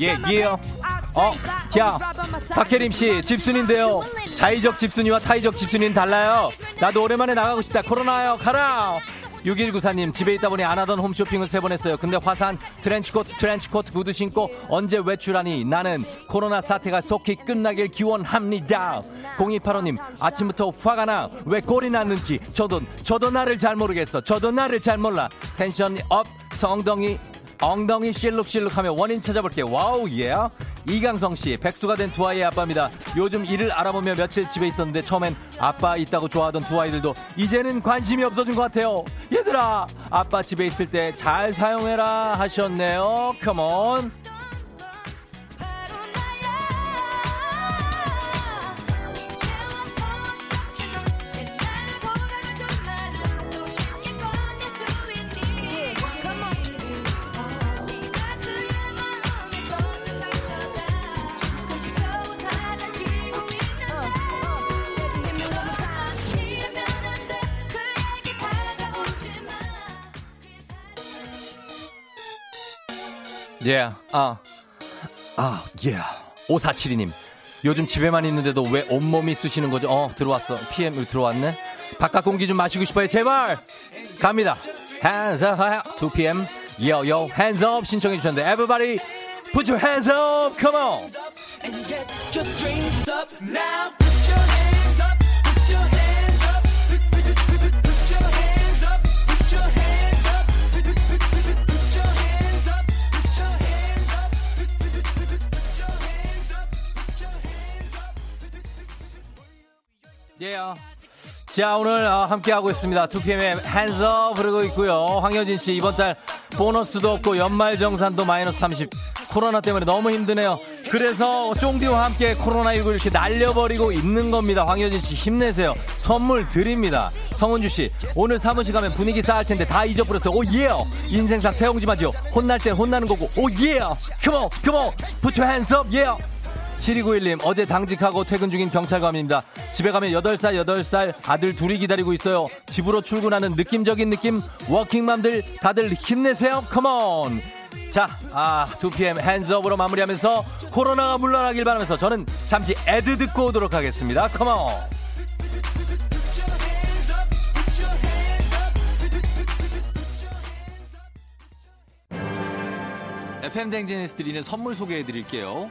Speaker 1: 예, 예. 어, 자, 박혜림 씨, 집순인데요. 자의적 집순이와 타의적 집순이는 달라요. 나도 오랜만에 나가고 싶다. 코로나요, 가라! 6194님, 집에 있다 보니 안 하던 홈쇼핑을 세 번 했어요. 근데 화산, 트렌치코트, 트렌치코트 구두 신고 언제 외출하니? 나는 코로나 사태가 속히 끝나길 기원합니다. 0285님, 아침부터 화가 나. 왜 꼴이 났는지. 저도, 저도 나를 잘 모르겠어. 저도 나를 잘 몰라. Tension up, 쫑디 엉덩이 실룩실룩하며 원인 찾아볼게요. Wow 예. 이강성 씨 백수가 된 두 아이의 아빠입니다. 요즘 일을 알아보며 며칠 집에 있었는데 처음엔 아빠 있다고 좋아하던 두 아이들도 이제는 관심이 없어진 것 같아요. 얘들아 아빠 집에 있을 때 잘 사용해라 하셨네요. Come on. Yeah, 아, 아, 예. Yeah. 5472님. 요즘 집에만 있는데도 왜 온몸이 쑤시는 거죠? 어, 들어왔어. PM 들어왔네? 바깥 공기 좀 마시고 싶어요. 제발! 갑니다. Hands up, 2PM. Yo, yo, hands up 신청해 주셨는데, everybody, put your hands up, come on! 예요. 자, 오늘 어, 함께하고 있습니다. 2PM의 핸즈업 부르고 있고요. 황효진 씨, 이번 달 보너스도 없고 연말 정산도 마이너스 30. 코로나 때문에 너무 힘드네요. 그래서 쫑디와 함께 코로나19 이렇게 날려버리고 있는 겁니다. 황효진 씨, 힘내세요. 선물 드립니다. 성은주 씨, 오늘 사무실 가면 분위기 쌓을 텐데 다 잊어버렸어요. 오, 예! 인생사 세옹지 마죠. 혼날 땐 혼나는 거고. 오, 예! 컴온! Put your hands up, yeah! 7291님, 어제 당직하고 퇴근 중인 경찰관입니다. 집에 가면 8살, 8살 아들 둘이 기다리고 있어요. 집으로 출근하는 느낌적인 느낌, 워킹맘들 다들 힘내세요. 컴온! 자, 아, 2PM 핸즈업으로 마무리하면서 코로나가 물러나길 바라면서 저는 잠시 애드 듣고 오도록 하겠습니다. 컴온! FM 댕진에서 드리는 선물 소개해 드릴게요.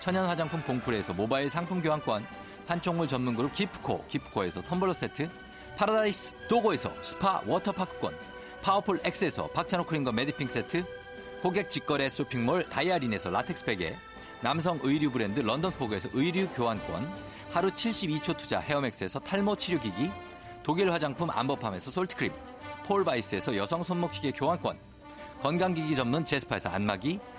Speaker 1: 천연 화장품 공풀에서 모바일 상품 교환권, 판촉물 전문 그룹 기프코, 기프코에서 텀블러 세트, 파라다이스 도고에서 스파 워터파크권, 파워풀 X에서 박찬호 크림과 메디핑 세트, 고객 직거래 쇼핑몰 다이아린에서 라텍스 베개, 남성 의류 브랜드 런던포그에서 의류 교환권, 하루 72초 투자 헤어맥스에서 탈모 치료기기, 독일 화장품 안버팜에서 솔트크림, 폴바이스에서 여성 손목시계 교환권, 건강기기 전문 제스파에서 안마기,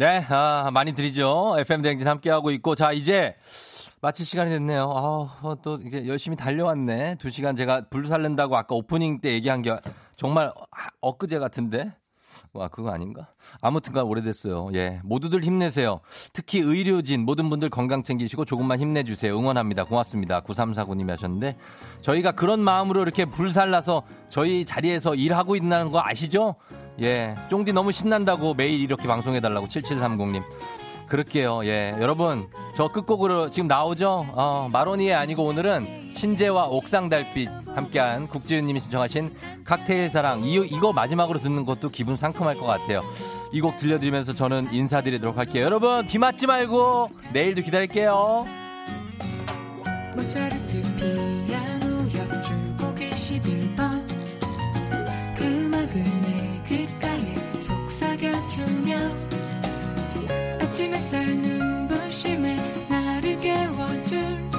Speaker 1: 네, 아, 많이 드리죠. FM 대행진 함께하고 있고. 자, 이제 마칠 시간이 됐네요. 아, 또 이게 열심히 달려왔네. 두 시간 제가 불 살른다고 아까 오프닝 때 얘기한 게 정말 엊그제 같은데. 와, 그거 아닌가? 아무튼간 오래됐어요. 예. 모두들 힘내세요. 특히 의료진 모든 분들 건강 챙기시고 조금만 힘내주세요. 응원합니다. 고맙습니다. 9349님이 하셨는데 저희가 그런 마음으로 이렇게 불살라서 저희 자리에서 일하고 있다는 거 아시죠? 예. 쫑디 너무 신난다고 매일 이렇게 방송해달라고 7730님. 그럴게요. 예. 여러분, 저 끝곡으로 지금 나오죠? 어, 마로니에 아니고 오늘은 신재와 옥상 달빛 함께한 국지은 님이 신청하신 칵테일 사랑. 이, 이거 마지막으로 듣는 것도 기분 상큼할 것 같아요. 이 곡 들려드리면서 저는 인사드리도록 할게요. 여러분, 비 맞지 말고 내일도 기다릴게요. 속삭여주며 아침 햇살 눈부심에 나를 깨워줄